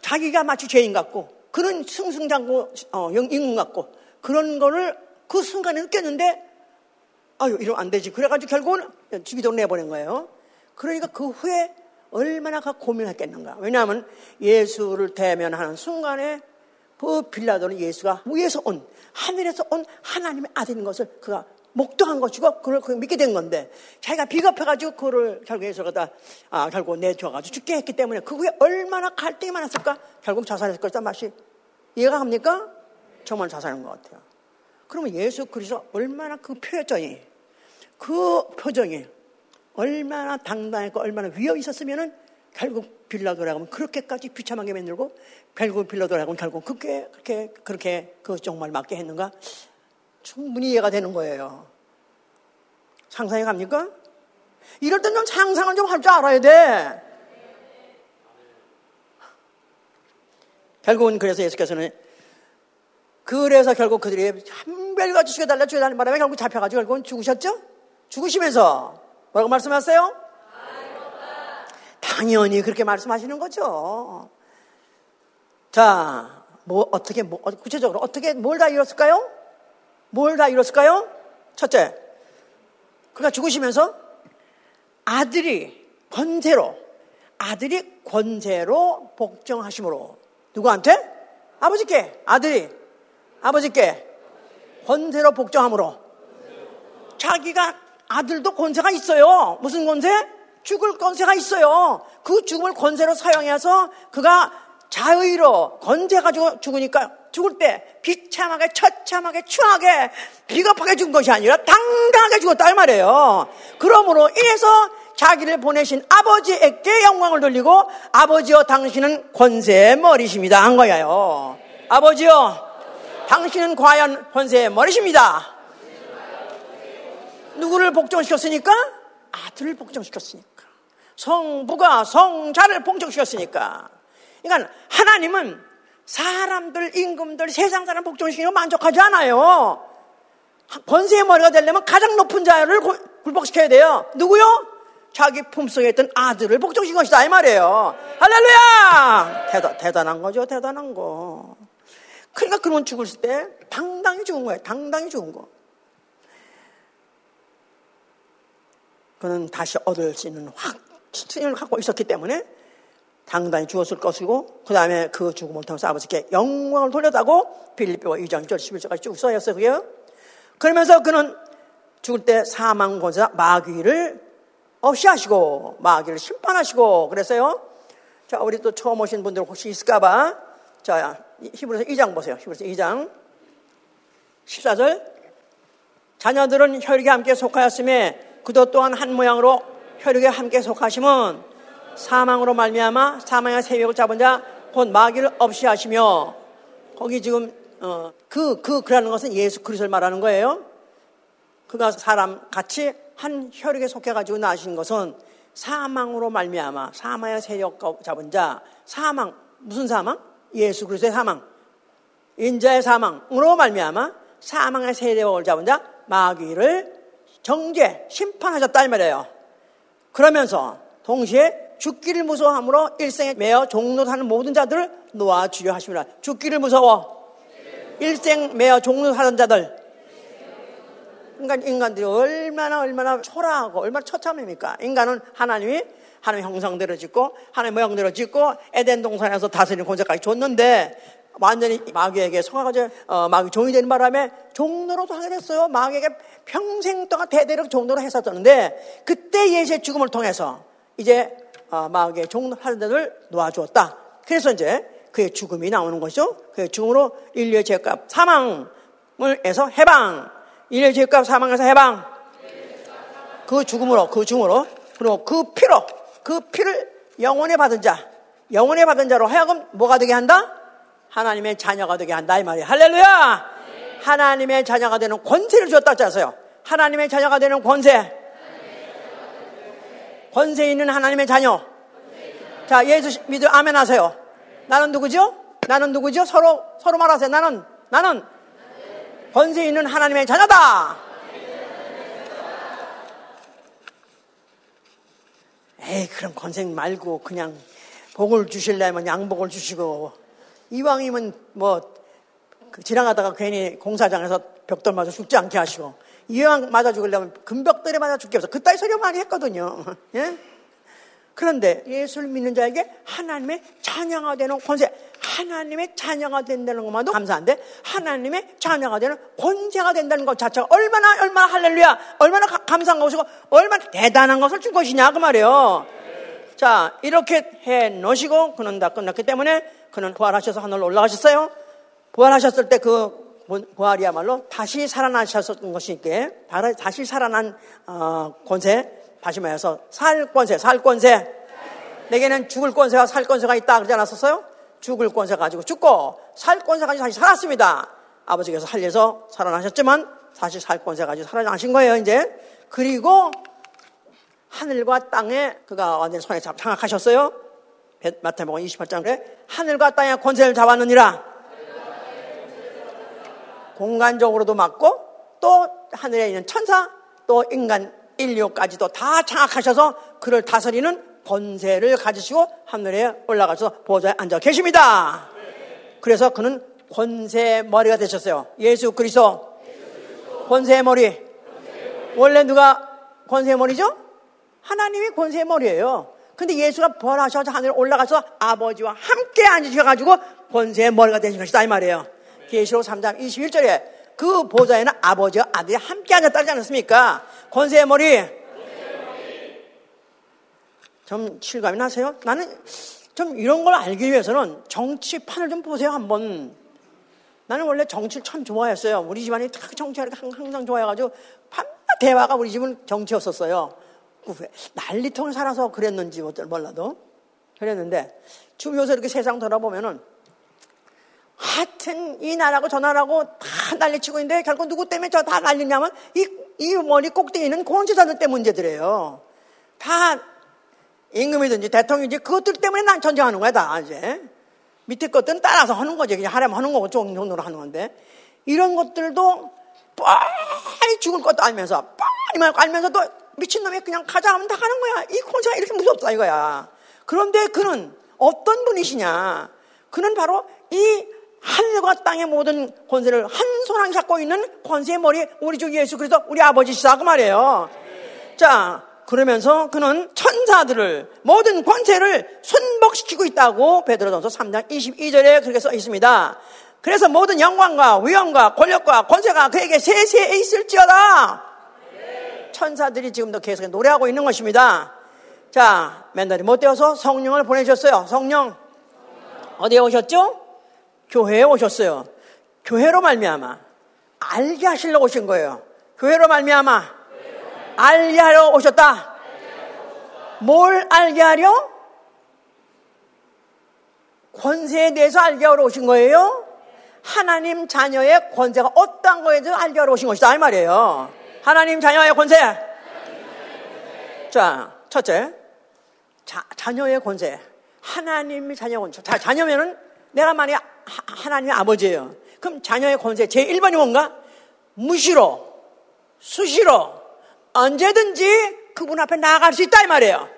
자기가 마치 죄인 같고 그는 승승장구 어, 인군 같고 그런 거를 그 순간에 느꼈는데 아유 이러면 안 되지. 그래가지고 결국은 죽이도 내보낸 거예요. 그러니까 그 후에 얼마나 고민했겠는가. 왜냐하면 예수를 대면하는 순간에 그 빌라도는 예수가 위에서 온 하늘에서 온 하나님의 아들인 것을 그가 목도한 것이고 그걸 믿게 된 건데 자기가 비겁해가지고 그거를 결국 예수가 다 아, 결국 내줘가지고 죽게 했기 때문에 그 후에 얼마나 갈등이 많았을까? 결국 자살했을 것이다. 맛이 이해가 갑니까? 정말 자살한 것 같아요. 그러면 예수 그리스도 얼마나 그 표정이 그 표정이 얼마나 당당했고 얼마나 위협이 있었으면은 결국 빌라도라고 하면 그렇게까지 비참하게 만들고 결국 빌라도라고 하면 결국 그렇게 그렇게 그렇게 그 정말 맞게 했는가 충분히 이해가 되는 거예요. 상상이 갑니까? 이럴 때는 상상을 좀 할 줄 알아야 돼. 결국은 그래서 예수께서는 그래서 결국 그들이 한 별같이 죽여달라 죽여달라는 바람에 결국 잡혀가지고 결국은 죽으셨죠? 죽으시면서 뭐라고 말씀하세요? 당연히 그렇게 말씀하시는 거죠. 자, 뭐, 어떻게, 뭐, 구체적으로 어떻게, 뭘 다 이뤘을까요? 뭘 다 이뤘을까요? 첫째, 그가 죽으시면서 아들이 권세로, 아들이 권세로 복종하심으로, 누구한테? 아버지께, 아들이, 아버지께 권세로 복종함으로, 자기가 아들도 권세가 있어요. 무슨 권세? 죽을 권세가 있어요. 그 죽음을 권세로 사용해서 그가 자의로 건재가지고 죽으니까 죽을 때 비참하게 처참하게 추하게 비겁하게 죽은 것이 아니라 당당하게 죽었다 이 말이에요. 그러므로 인해서 자기를 보내신 아버지에게 영광을 돌리고 아버지여 당신은 권세의 머리십니다 한 거예요. 아버지여 당신은 과연 권세의 머리십니다. 누구를 복종시켰으니까? 아들을 복종시켰으니까. 성부가 성자를 복종시켰으니까. 그러니까 하나님은 사람들, 임금들, 세상 사람 복종시키면 만족하지 않아요. 권세의 머리가 되려면 가장 높은 자를 굴복시켜야 돼요. 누구요? 자기 품속에 있던 아들을 복종시킨 것이다. 이 말이에요. 할렐루야! 대단, 대단한 거죠. 대단한 거. 그러니까 그런 죽을 때 당당히 죽은 거예요. 당당히 죽은 거. 그는 다시 얻을 수 있는 확신을 갖고 있었기 때문에 당당히 죽었을 것이고 그 다음에 그 죽음을 통해서 아버지께 영광을 돌렸다고 빌립보와 2장 1절 11절까지 쭉 써였어요. 그게요. 그러면서 그는 죽을 때 사망 권사 마귀를 없이 하시고 마귀를 심판하시고 그랬어요. 자, 우리 또 처음 오신 분들 혹시 있을까봐 자, 히브리서 2장 보세요. 히브리서 2장 14절 자녀들은 혈육에 함께 속하였음에 그도 또한 한 모양으로 혈육에 함께 속하심은 사망으로 말미암아 사망의 세력을 잡은 자 곧 마귀를 없이 하시며 거기 지금 어, 그, 그, 그라는 것은 예수 그리스도를 말하는 거예요. 그가 사람 같이 한 혈육에 속해가지고 나신 것은 사망으로 말미암아 사망의 세력 잡은 자 사망 무슨 사망? 예수 그리스도의 사망 인자의 사망으로 말미암아 사망의 세력을 잡은 자 마귀를 정죄 심판하셨다 이 말이에요. 그러면서 동시에 죽기를 무서워함으로 일생에 매어 종로 사는 모든 자들을 놓아 주려 하십니다. 죽기를 무서워. 일생 매어 종로 사는 자들. 그러니까 인간들이 얼마나 얼마나 초라하고 얼마나 처참합니까? 인간은 하나님이 하나님 형상대로 짓고 하나님 모양대로 짓고 에덴 동산에서 다스리는 권세까지 줬는데 완전히 마귀에게 속아가지고 어, 마귀 종이 되는 바람에 종로로도 하게 됐어요. 마귀에게 평생 동안 대대로 종로로 했었었는데 그때 예수의 죽음을 통해서 이제 어, 마귀의 종로 하는 데를 놓아주었다. 그래서 이제 그의 죽음이 나오는 것이죠. 그의 죽음으로 인류의 죄값 사망을 해서 해방 인류의 죄값 사망에서 해방 그 죽음으로 그 죽음으로 그리고 그 피로 그 피를 영원히 받은 자 영원히 받은 자로 하여금 뭐가 되게 한다? 하나님의 자녀가 되게 한다 이 말이에요. 할렐루야! 네. 하나님의 자녀가 되는 권세를 주었다 했잖아요. 하나님의 자녀가 되는 권세. 권세 있는 하나님의 자녀. 자, 예수 믿어 아멘 하세요. 나는 누구죠? 나는 누구죠? 서로 서로 말하세요. 나는 나는 권세 있는 하나님의 자녀다. 에이, 그럼 권세 말고 그냥 복을 주실려면 양복을 주시고 이왕이면 뭐그 지나가다가 괜히 공사장에서 벽돌 맞아 죽지 않게 하시고 이왕 맞아 죽으려면 금벽돌에 맞아 죽게 해서 그따위 소리 많이 했거든요. 예? 그런데 예수를 믿는 자에게 하나님의 자녀가 되는 권세, 하나님의 자녀가 된다는 것만도 감사한데 하나님의 자녀가 되는 권세가 된다는 것 자체가 얼마나 얼마나 할렐루야, 얼마나 감사한 것이고 얼마나 대단한 것을 준 것이냐 그 말이에요. 자 이렇게 해 놓으시고 그는 다 끝났기 때문에 그는 부활하셔서 하늘로 올라가셨어요. 부활하셨을 때 그 부활이야말로 다시 살아나셨던 것이니까 다시 살아난 어, 권세 다시 말해서 살 권세 살 권세 내게는 죽을 권세와 살 권세가 있다 그러지 않았었어요? 죽을 권세 가지고 죽고 살 권세 가지고 다시 살았습니다. 아버지께서 살려서 살아나셨지만 다시 살 권세 가지고 살아나신 거예요 이제 그리고 하늘과 땅에 그가 완전히 손에 장악하셨어요. 마태복음 28장에 하늘과 땅의 권세를 잡았느니라. 공간적으로도 맞고 또 하늘에 있는 천사 또 인간 인류까지도 다 장악하셔서 그를 다스리는 권세를 가지시고 하늘에 올라가서 보좌에 앉아 계십니다. 그래서 그는 권세 머리가 되셨어요. 예수 그리스도 권세 머리. 원래 누가 권세 머리죠? 하나님이 권세 머리예요. 근데 예수가 부활하셔서 하늘에 올라가서 아버지와 함께 앉으셔가지고 권세의 머리가 되신 것이다 이 말이에요. 계시록 3장 21절에 그 보좌에는 아버지와 아들이 함께 앉았다지 않았습니까? 권세의 머리. 좀 실감이 나세요? 나는 좀 이런 걸 알기 위해서는 정치판을 좀 보세요 한번. 나는 원래 정치를 참 좋아했어요. 우리 집안이 정치를 항상 좋아해가지고 밤낮 대화가 우리 집은 정치였었어요. 난리통을 살아서 그랬는지 몰라도 그랬는데 지금 요새 이렇게 세상 돌아보면은 하여튼 이 나라고 저 나라고 다 난리치고 있는데 결국 누구 때문에 저 다 난리냐면 이, 이 머리 꼭대기 있는 공직자들 때문에 문제들이에요. 다 임금이든지 대통령이든지 그것들 때문에 난 전쟁하는 거야 다 이제 밑에 것들은 따라서 하는 거지 그냥 하려면 하는 거고 좋은 정도로 하는 건데 이런 것들도 빨리 죽을 것도 알면서 빨리 알면서도 미친놈이 그냥 가자 하면 다 가는 거야. 이 공사가 이렇게 무섭다 이거야. 그런데 그는 어떤 분이시냐? 그는 바로 이 하늘과 땅의 모든 권세를 한 손안에 잡고 있는 권세의 머리 우리 주 예수 그리스도 우리 아버지시다 그 말이에요. 자, 그러면서 그는 천사들을 모든 권세를 순복시키고 있다고 베드로전서 3장 22절에 그렇게 써 있습니다. 그래서 모든 영광과 위엄과 권력과 권세가 그에게 세세에 있을지어다. 천사들이 지금도 계속 노래하고 있는 것입니다. 자, 맨날이 못 되어서 성령을 보내셨어요. 성령. 어디에 오셨죠? 교회에 오셨어요. 교회로 말미암아 알게 하시려고 오신 거예요. 교회로 말미암아 알게 하려 오셨다. 뭘 알게 하려? 권세에 대해서 알게 하러 오신 거예요. 하나님 자녀의 권세가 어떤 거에 대해서 알게 하러 오신 것이다 이 말이에요. 하나님 자녀의 권세. 자, 첫째. 자, 자녀의 권세. 하나님이 자녀의 권세. 자, 자녀면은 내가 만약 하나님의 아버지예요. 그럼 자녀의 권세 제 1번이 뭔가? 무시로, 수시로, 언제든지 그분 앞에 나아갈 수 있다 이 말이에요.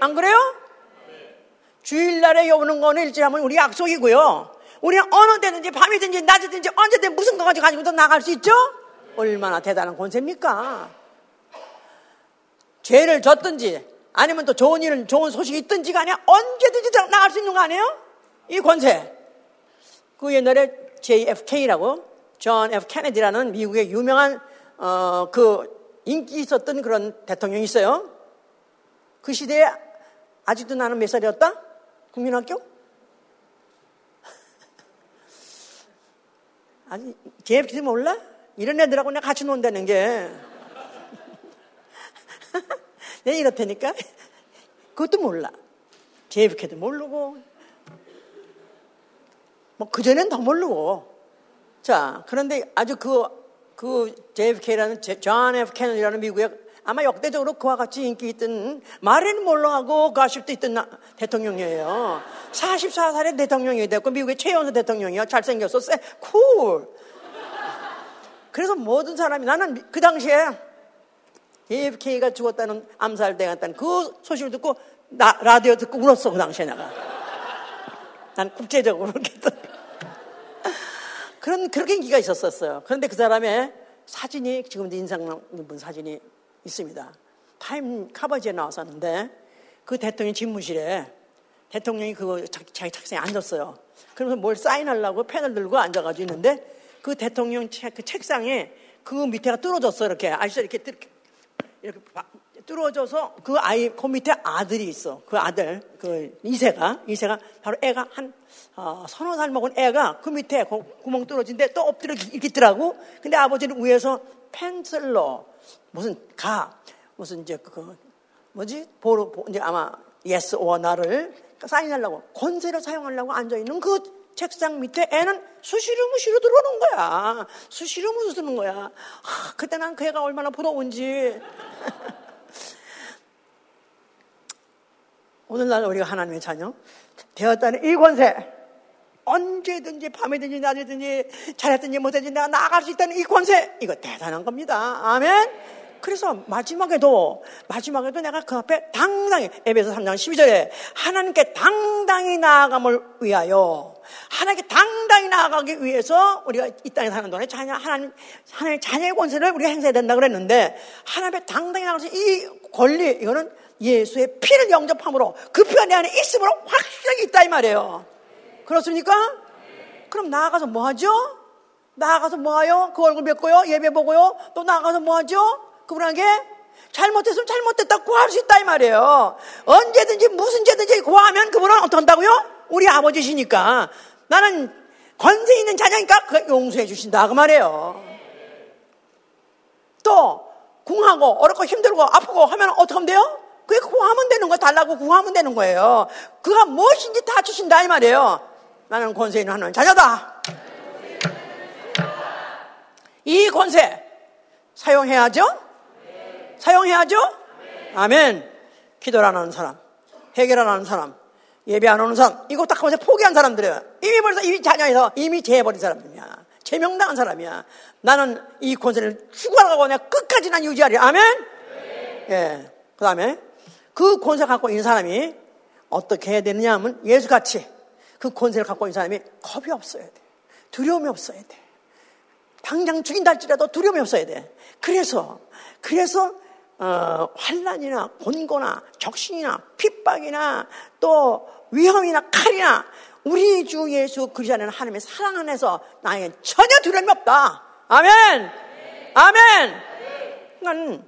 안 그래요? 주일날에 오는 거는 일주일하면 우리 약속이고요. 우리는 어느 때든지 밤이든지 낮이든지 언제든 무슨 거 가지고 가지고도 나갈 수 있죠? 얼마나 대단한 권세입니까? 죄를 졌든지 아니면 또 좋은 일, 좋은 소식이 있든지 간에 언제든지 나갈 수 있는 거 아니에요? 이 권세. 그 옛날에 JFK라고 존 F 케네디라는 미국의 유명한 어, 그 인기 있었던 그런 대통령이 있어요. 그 시대에 아직도 나는 몇 살이었다? 국민학교? 아니, JFK 몰라? 이런 애들하고 내가 같이 논다는 게. 내가 이렇다니까? 그것도 몰라. JFK도 모르고. 뭐, 그전엔 더 모르고. 자, 그런데 아주 그, 그 JFK라는, 존 F 케네디라는 미국의 아마 역대적으로 그와 같이 인기 있던 마릴린 먼로하고 가십도 있던 대통령이에요. 44살에 대통령이 됐고 미국의 최연소 대통령이야. 잘생겼어. 쎄, 쿨. 그래서 모든 사람이 나는 그 당시에 JFK가 죽었다는 암살당했다는 그 소식을 듣고 나, 라디오 듣고 울었어 그 당시에 내가. 난 국제적으로 그렇게 그런 그렇게 인기가 있었었어요. 그런데 그 사람의 사진이 지금도 인상 깊은 사진이 있습니다. 타임 카바지에 나왔었는데 그 대통령 집무실에 대통령이 그 자기 책상에 앉았어요. 그러면서 뭘 사인하려고 펜을 들고 앉아가지고 있는데 그 대통령 책, 그 책상에 그 밑에가 뚫어졌어 이렇게 아시죠? 이렇게 이렇게 뚫어져서 그 아이 그 밑에 아들이 있어. 그 아들 그 이세가 이세가 바로 애가 한 어, 서너 살 먹은 애가 그 밑에 구멍 뚫어진데 또 엎드려 있더라고. 근데 아버지는 위에서 펜슬로 무슨 가 무슨 이제 그 뭐지 보로 이제 아마 or 나를 사인하려고 권세를 사용하려고 앉아 있는 그 책상 밑에 애는 수시루무시로 들어오는 거야. 수시루무시 쓰는 거야. 아, 그때 난 그 애가 얼마나 부러운지. 오늘날 우리가 하나님의 자녀 되었다는 이 권세. 언제든지 밤이든지 낮이든지 잘했든지 못했든지 내가 나아갈 수 있다는 이 권세. 이거 대단한 겁니다. 아멘. 그래서 마지막에도 마지막에도 내가 그 앞에 당당히 에베소 3장 12절에 하나님께 당당히 나아감을 위하여 하나님께 당당히 나아가기 위해서 우리가 이 땅에 사는 동안에 자녀 하나님 하나님의 자녀의 권세를 우리가 행사해야 된다 그랬는데 하나님의 당당히 나아가서 이 권리 이거는 예수의 피를 영접함으로 그피 안에 있음으로 확실하게 있다 이 말이에요. 그렇습니까? 그럼 나아가서 뭐 하죠? 나아가서 뭐 하요? 그 얼굴 뵙고요? 예배 보고요? 또 나아가서 뭐 하죠? 그분에게 잘못했으면 잘못됐다 구할 수 있다 이 말이에요. 언제든지 무슨 죄든지 구하면 그분은 어떡한다고요? 우리 아버지시니까 나는 권세 있는 자녀니까 그 용서해 주신다 그 말이에요. 또 궁하고 어렵고 힘들고 아프고 하면 어떻게 하면 돼요? 그게 구하면 되는 거 달라고 구하면 되는 거예요. 그가 무엇인지 다 주신다 이 말이에요. 나는 권세 있는 하나님 자녀다. 이 권세 사용해야죠? 사용해야죠? 아멘. 기도를 안 하는 사람, 해결 안 하는 사람, 예배 안 오는 사람, 이거 딱 하면서 포기한 사람들이에요. 이미 벌써 이미 자녀에서 이미 재해버린 사람이야. 제명당한 사람이야. 나는 이 권세를 죽어가고 내가 끝까지 난 유지하리. 아멘? 예. 그 다음에 그 권세 갖고 있는 사람이 어떻게 해야 되느냐 하면 예수같이 그 권세를 갖고 있는 사람이 겁이 없어야 돼. 두려움이 없어야 돼. 당장 죽인다 할지라도 두려움이 없어야 돼. 그래서, 그래서 어, 환란이나 곤고나 적신이나 핍박이나 또 위험이나 칼이나 우리 주 예수 그리스도 안에는 하나님의 사랑 안에서 나에게 전혀 두려움이 없다. 아멘. 아멘. 그러니까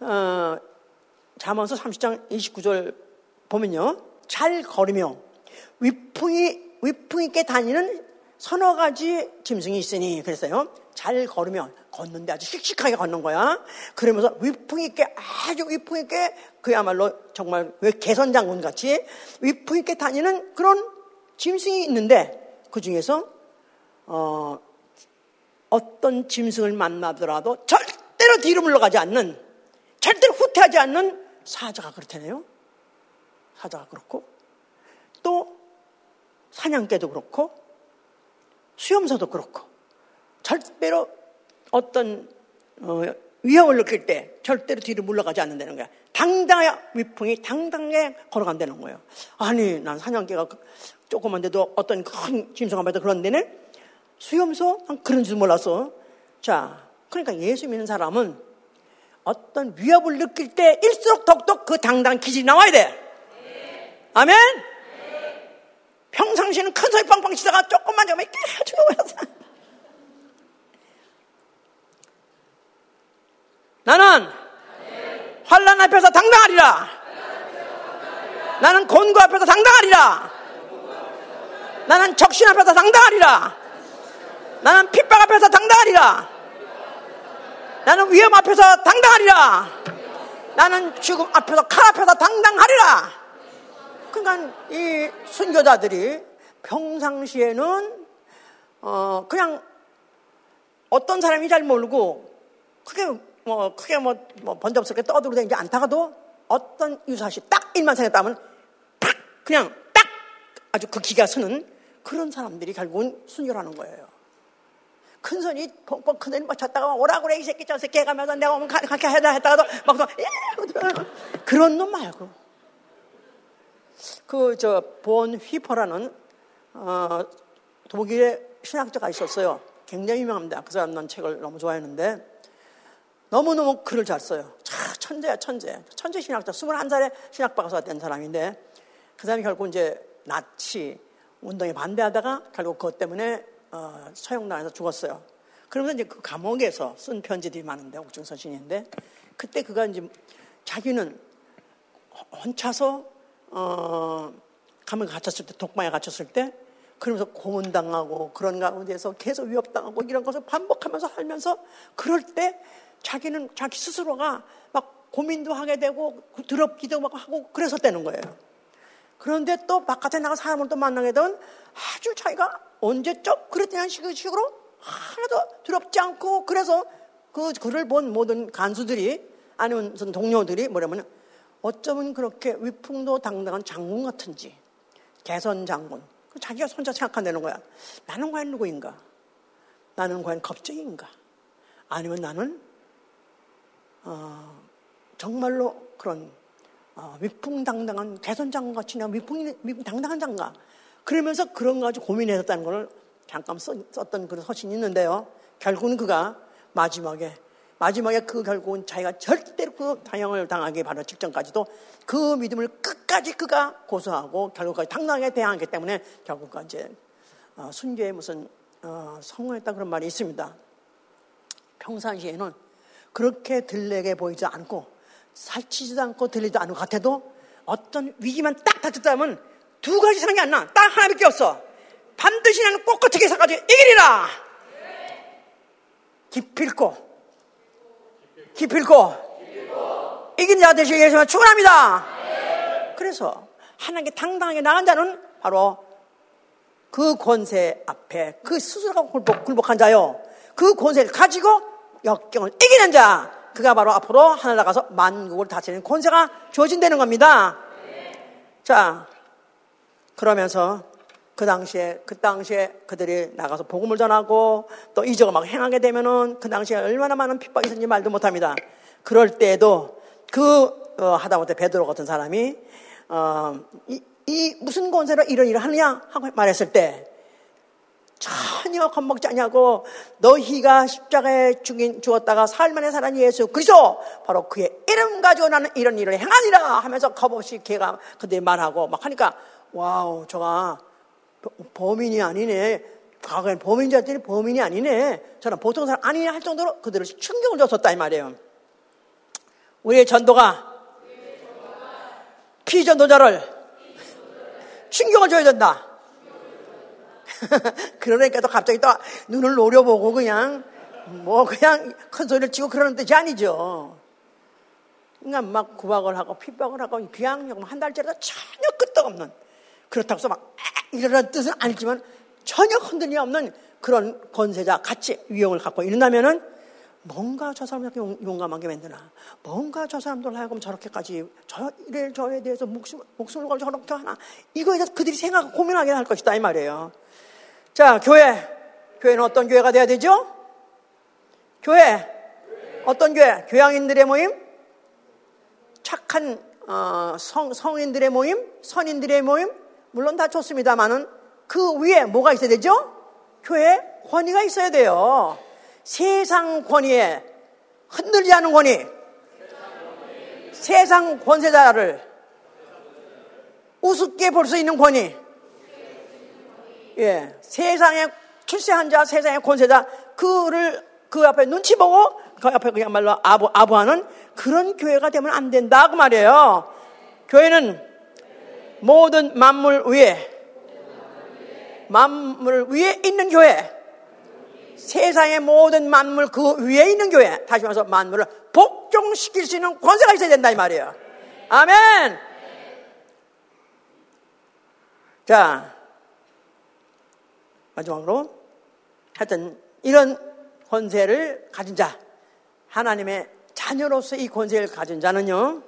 어, 잠언서 30장 29절 보면요. 잘 걸으며 위풍이 위풍 있게 다니는 서너 가지 짐승이 있으니 그랬어요. 잘 걸으면 걷는데 아주 씩씩하게 걷는 거야. 그러면서 위풍 있게 아주 위풍 있게 그야말로 정말 왜 개선 장군 같이 위풍 있게 다니는 그런 짐승이 있는데 그 중에서 어, 어떤 짐승을 만나더라도 절대로 뒤로 물러가지 않는 절대로 후퇴하지 않는 사자가 그렇다네요. 사자가 그렇고 또 사냥개도 그렇고 수염소도 그렇고 절대로 어떤 어, 위협을 느낄 때 절대로 뒤로 물러가지 않는다는 거야. 당당해, 위풍이 당당하게 걸어간다는 거예요. 아니, 난 사냥개가 그 조그만데도 어떤 큰 짐승 앞에도 그런 데는 수염소? 난 그런 줄 몰랐어. 자, 그러니까 예수 믿는 사람은 어떤 위협을 느낄 때 일수록 더욱더 그 당당한 기질이 나와야 돼. 아멘? 평상시에는 큰 소리 빵빵 치다가 조금만 좀 이렇게 죽어버렸어. 나는 환란 앞에서 당당하리라. 나는 곤고 앞에서 당당하리라. 나는 적신 앞에서 당당하리라. 나는 핍박 앞에서 당당하리라. 나는 위험 앞에서 당당하리라. 나는 죽음 앞에서 칼 앞에서 당당하리라. 그러니까 이 순교자들이 평상시에는 어 그냥 어떤 사람이 잘 모르고 크게 뭐 크게 뭐, 뭐 번잡스럽게 떠들어다니지 않다가도 어떤 유사시 딱 일만 생겼다면 탁 그냥 딱 아주 그 기가 서는 그런 사람들이 결국은 순교라는 거예요. 큰 손이 펑펑 큰 손이 맞췄다가 오라 그래 이 새끼 저 새끼 가면서 내가 오면 그렇게 해라 했다가도 막 또 예, 그런 놈 말고 그 저 본 휘퍼라는 어, 독일의 신학자가 있었어요. 굉장히 유명합니다. 그 사람 난 책을 너무 좋아했는데 너무너무 글을 잘 써요. 차, 천재야, 천재. 천재 신학자. 21살에 신학박사가 된 사람인데 그 사람이 결국 이제 나치 운동에 반대하다가 결국 그것 때문에 어, 처형당해서 죽었어요. 그러면서 이제 그 감옥에서 쓴 편지들이 많은데 옥중 서신인데 그때 그가 이제 자기는 혼자서 어, 감옥에 갇혔을 때 독방에 갇혔을 때 그러면서 고문당하고 그런 가운데서 계속 위협당하고 이런 것을 반복하면서 살면서 그럴 때 자기는 자기 스스로가 막 고민도 하게 되고 더럽기도 막 하고 그랬었다는 거예요. 그런데 또 바깥에 나가 사람을 또 만나게 되면 아주 자기가 언제적 그랬다는 식으로 하나도 두렵지 않고 그래서 그 글을 본 모든 간수들이 아니면 무슨 동료들이 뭐냐면 어쩌면 그렇게 위풍도 당당한 장군 같은지 개선 장군 자기가 혼자 생각한다는 거야. 나는 과연 누구인가? 나는 과연 겁쟁인가? 아니면 나는 어, 정말로 그런 어, 위풍당당한 개선장관 같이 그냥 위풍이 위풍 당당한 장가 그러면서 그런 거 가지고 고민했었다는 걸 잠깐 써, 썼던 그런 서신이 있는데요. 결국은 그가 마지막에 마지막에 그 결국은 자기가 절대로 그 당형을 당하기 바로 직전까지도 그 믿음을 끝까지 그가 고수하고 결국까지 당당하게 대항하기 때문에 결국 이제 어, 순교의 무슨 어, 성공했다 그런 말이 있습니다. 평상시에는 그렇게 들레게 보이지 않고 살치지도 않고 들리지도 않은 것 같아도 어떤 위기만 딱 닥쳤다면 두 가지 생각이 안 나. 딱 하나밖에 없어. 반드시 나는 꼿꼿하게 서가지고 이기리라. 기필코. 기필코. 이긴 자 되시기 위해서 축원합니다. 그래서 하나님께 당당하게 나간 자는 바로 그 권세 앞에 그 스스로가 굴복, 굴복한 자요. 그 권세를 가지고 역경을 이기는 자, 그가 바로 앞으로 하늘 나가서 만국을 다스리는 권세가 주어진다는 겁니다. 자, 그러면서 그 당시에, 그 당시에 그들이 나가서 복음을 전하고 또 이적을 막 행하게 되면은 그 당시에 얼마나 많은 핍박이 있었는지 말도 못 합니다. 그럴 때에도 그, 어, 하다못해 베드로 같은 사람이, 어, 이, 이 무슨 권세로 이런 일을 하느냐 하고 말했을 때 전혀 겁먹지 않냐고 너희가 십자가에 죽인, 죽었다가 살만에 살은 예수 그리스도 바로 그의 이름 가지고 나는 이런 일을 행하니라 하면서 겁없이 걔가 그들 말하고 막 하니까 wow 저가 범인이 아니네. 과거엔 범인자들이 범인이 아니네. 저는 보통 사람 아니네 할 정도로 그들을 충격을 줬었다 이 말이에요. 우리의 전도가 피전도자를 충격을 줘야 된다. 그러니까 또 갑자기 또 눈을 노려보고 그냥 뭐 그냥 큰 소리를 치고 그러는 뜻이 아니죠. 그러니까 막 구박을 하고 핍박을 하고 비양력 한 달짜리도 전혀 끄떡없는 그렇다고 해서 막 이러는 뜻은 아니지만 전혀 흔들림 없는 그런 권세자 같이 위용을 갖고 있는다면은 뭔가 저 사람 이렇게 용감하게 만드나 뭔가 저 사람들 하여금 저렇게까지 저 이래 저에 대해서 목숨, 목숨을 걸고 저렇게 하나 이거에 대해서 그들이 생각 고민하게 할 것이다 이 말이에요 자, 교회. 교회는 어떤 교회가 돼야 되죠? 교회. 어떤 교회? 교양인들의 모임? 착한 어, 성, 성인들의 모임? 선인들의 모임? 물론 다 좋습니다만은 그 위에 뭐가 있어야 되죠? 교회 권위가 있어야 돼요. 세상 권위에 흔들지 않은 권위. 세상 권세자를 우습게 볼 수 있는 권위. 예. 세상에 출세한 자, 세상의 권세자, 그를 그 앞에 눈치 보고 그 앞에 그야말로 아부, 아부하는 그런 교회가 되면 안 된다. 그 말이에요. 교회는 모든 만물 위에, 만물 위에 있는 교회. 세상의 모든 만물 그 위에 있는 교회. 다시 말해서 만물을 복종시킬 수 있는 권세가 있어야 된다. 이 말이에요. 아멘! 자, 마지막으로 하여튼 이런 권세를 가진 자, 하나님의 자녀로서 이 권세를 가진 자는요,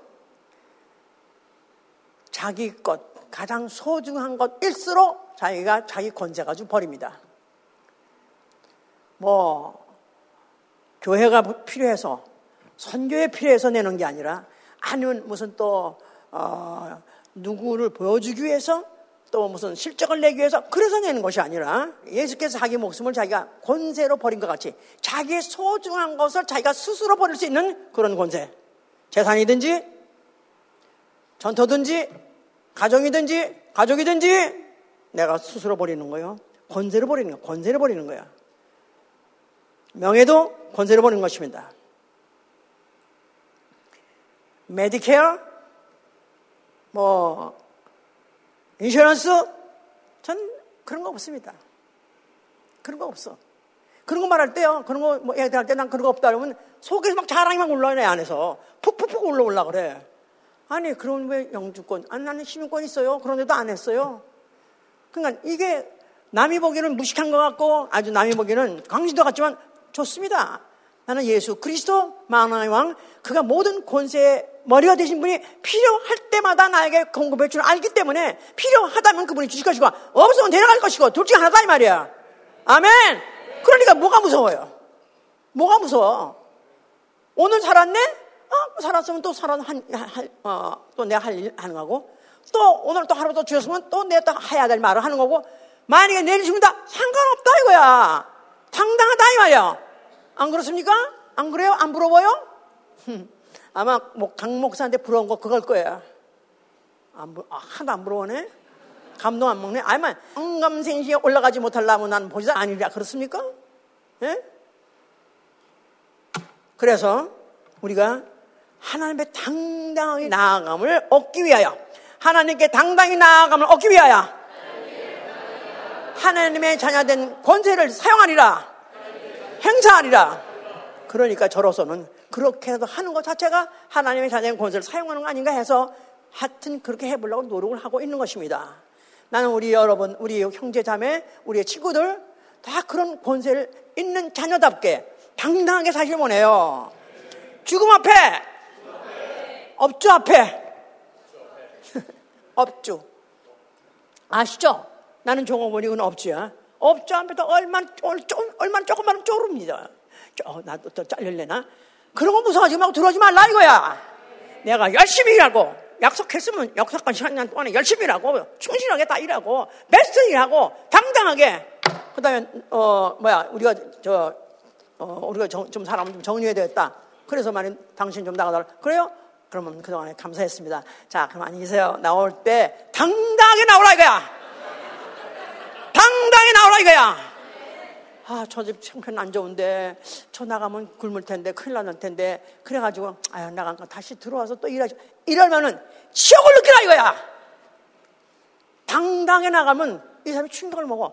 자기 것, 가장 소중한 것일수록 자기가 자기 권세 가지고 버립니다. 뭐, 교회가 필요해서, 선교에 필요해서 내는 게 아니라, 아니면 무슨 또, 어, 누구를 보여주기 위해서 또 무슨 실적을 내기 위해서 그래서 내는 것이 아니라 예수께서 자기 목숨을 자기가 권세로 버린 것 같이 자기의 소중한 것을 자기가 스스로 버릴 수 있는 그런 권세. 재산이든지 전토든지 가정이든지 가족이든지 내가 스스로 버리는 거예요. 권세를 버리는 거야. 권세를 버리는 거야. 명예도 권세를 버리는 것입니다. 메디케어, 뭐 insurance? 전 그런 거 없습니다. 그런 거 없어. 그런 거 말할 때요. 그런 거, 뭐, 애들 할 때 난 그런 거 없다 그러면 속에서 막 자랑이 막 올라오네, 내 안에서. 푹푹푹 올라올라 그래. 아니, 그럼 왜 영주권? 아니, 나는 시민권 있어요. 그런데도 안 했어요. 그러니까 이게 남이 보기에는 무식한 것 같고 아주 남이 보기에는 강신도 같지만 좋습니다. 나는 예수 그리스도 만왕의 왕 그가 모든 권세의 머리가 되신 분이 필요할 때마다 나에게 공급해 주는 알기 때문에 필요하다면 그분이 주실 것이고 없으면 데려갈 것이고 둘 중에 하나다 이 말이야. 아멘. 그러니까 뭐가 무서워요? 뭐가 무서워? 오늘 살았네? 어, 살았으면 또 살아 한, 한 어, 또 내가 할 일 하는 거고 또 오늘 또 하루 더 주셨으면 또 내가 또 해야 될 말을 하는 거고 만약에 내일 죽는다 상관없다 이거야. 당당하다 이 말이야. 안 그렇습니까? 안 그래요? 안 부러워요? 아마 뭐 강 목사한테 부러운 거 그걸 거야. 안 부, 아, 하나도 안 부러워네? 감동 안 먹네? 아마 안감생시에 올라가지 못하려면 나는 보지도 아니라 그렇습니까? 예? 그래서 우리가 하나님의 당당히 나아감을 얻기 위하여 하나님께 당당히 나아감을 얻기 위하여 하나님의 자녀된 권세를 사용하리라 행사하리라 그러니까 저로서는 그렇게라도 하는 것 자체가 하나님의 자녀의 권세를 사용하는 거 아닌가 해서 하여튼 그렇게 해보려고 노력을 하고 있는 것입니다. 나는 우리 여러분, 우리 형제 자매, 우리의 친구들 다 그런 권세를 있는 자녀답게 당당하게 사실 원해요. 죽음 앞에, 업주 앞에, 업주. 아시죠? 나는 종업원이 은 업주야. 업주 앞에도 얼마나, 얼마나 조금만 쪼릅니다. 나도 또 잘릴래나? 그런 거 무서워하지 말고 들어오지 말라 이거야. 내가 열심히 일하고 약속했으면 약속한 시간 동안에 열심히 일하고 충실하게 다 일하고 베스트 일하고 당당하게 그 다음에 어 뭐야 우리가 저 어, 우리가 정, 좀 사람을 좀 정리해야 되겠다. 그래서 말인 당신 좀 나가달라. 그래요? 그러면 그동안에 감사했습니다. 자, 그럼 안녕히 계세요. 나올 때 당당하게 나오라 이거야. 당당히 나오라 이거야. 아, 저 집 형편 안 좋은데, 저 나가면 굶을 텐데, 큰일 나는 텐데, 그래가지고, 아유, 나간 거 다시 들어와서 또 일하지. 이러면은, 치욕을 느끼라 이거야! 당당히 나가면 이 사람이 충격을 먹어.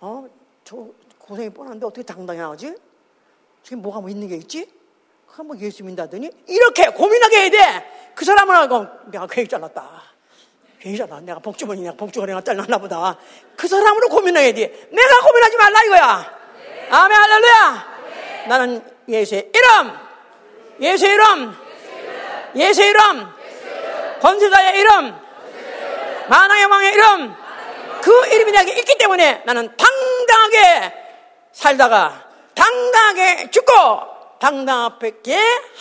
어, 저 고생이 뻔한데 어떻게 당당히 나가지? 지금 뭐가 뭐 있는 게 있지? 뭐 예수 믿다더니, 이렇게 고민하게 해야 돼! 그 사람은 알고, 내가 괜히 잘났다. 괜히 잘났 내가 복주머니, 내가 복주머니가 잘났나 보다. 그 사람으로 고민해야 돼. 내가 고민하지 말라 이거야! 아멘 할렐루야. 나는 예수의 이름, 예수의 이름, 예수의 이름, 권세자의 이름, 만왕의 왕의 이름, 그 이름이 내게 있기 때문에 나는 당당하게 살다가 당당하게 죽고 당당 앞에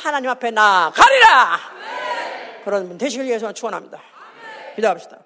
하나님 앞에 나가리라. 그런 분 되시길 위해서 축원합니다. 기도합시다.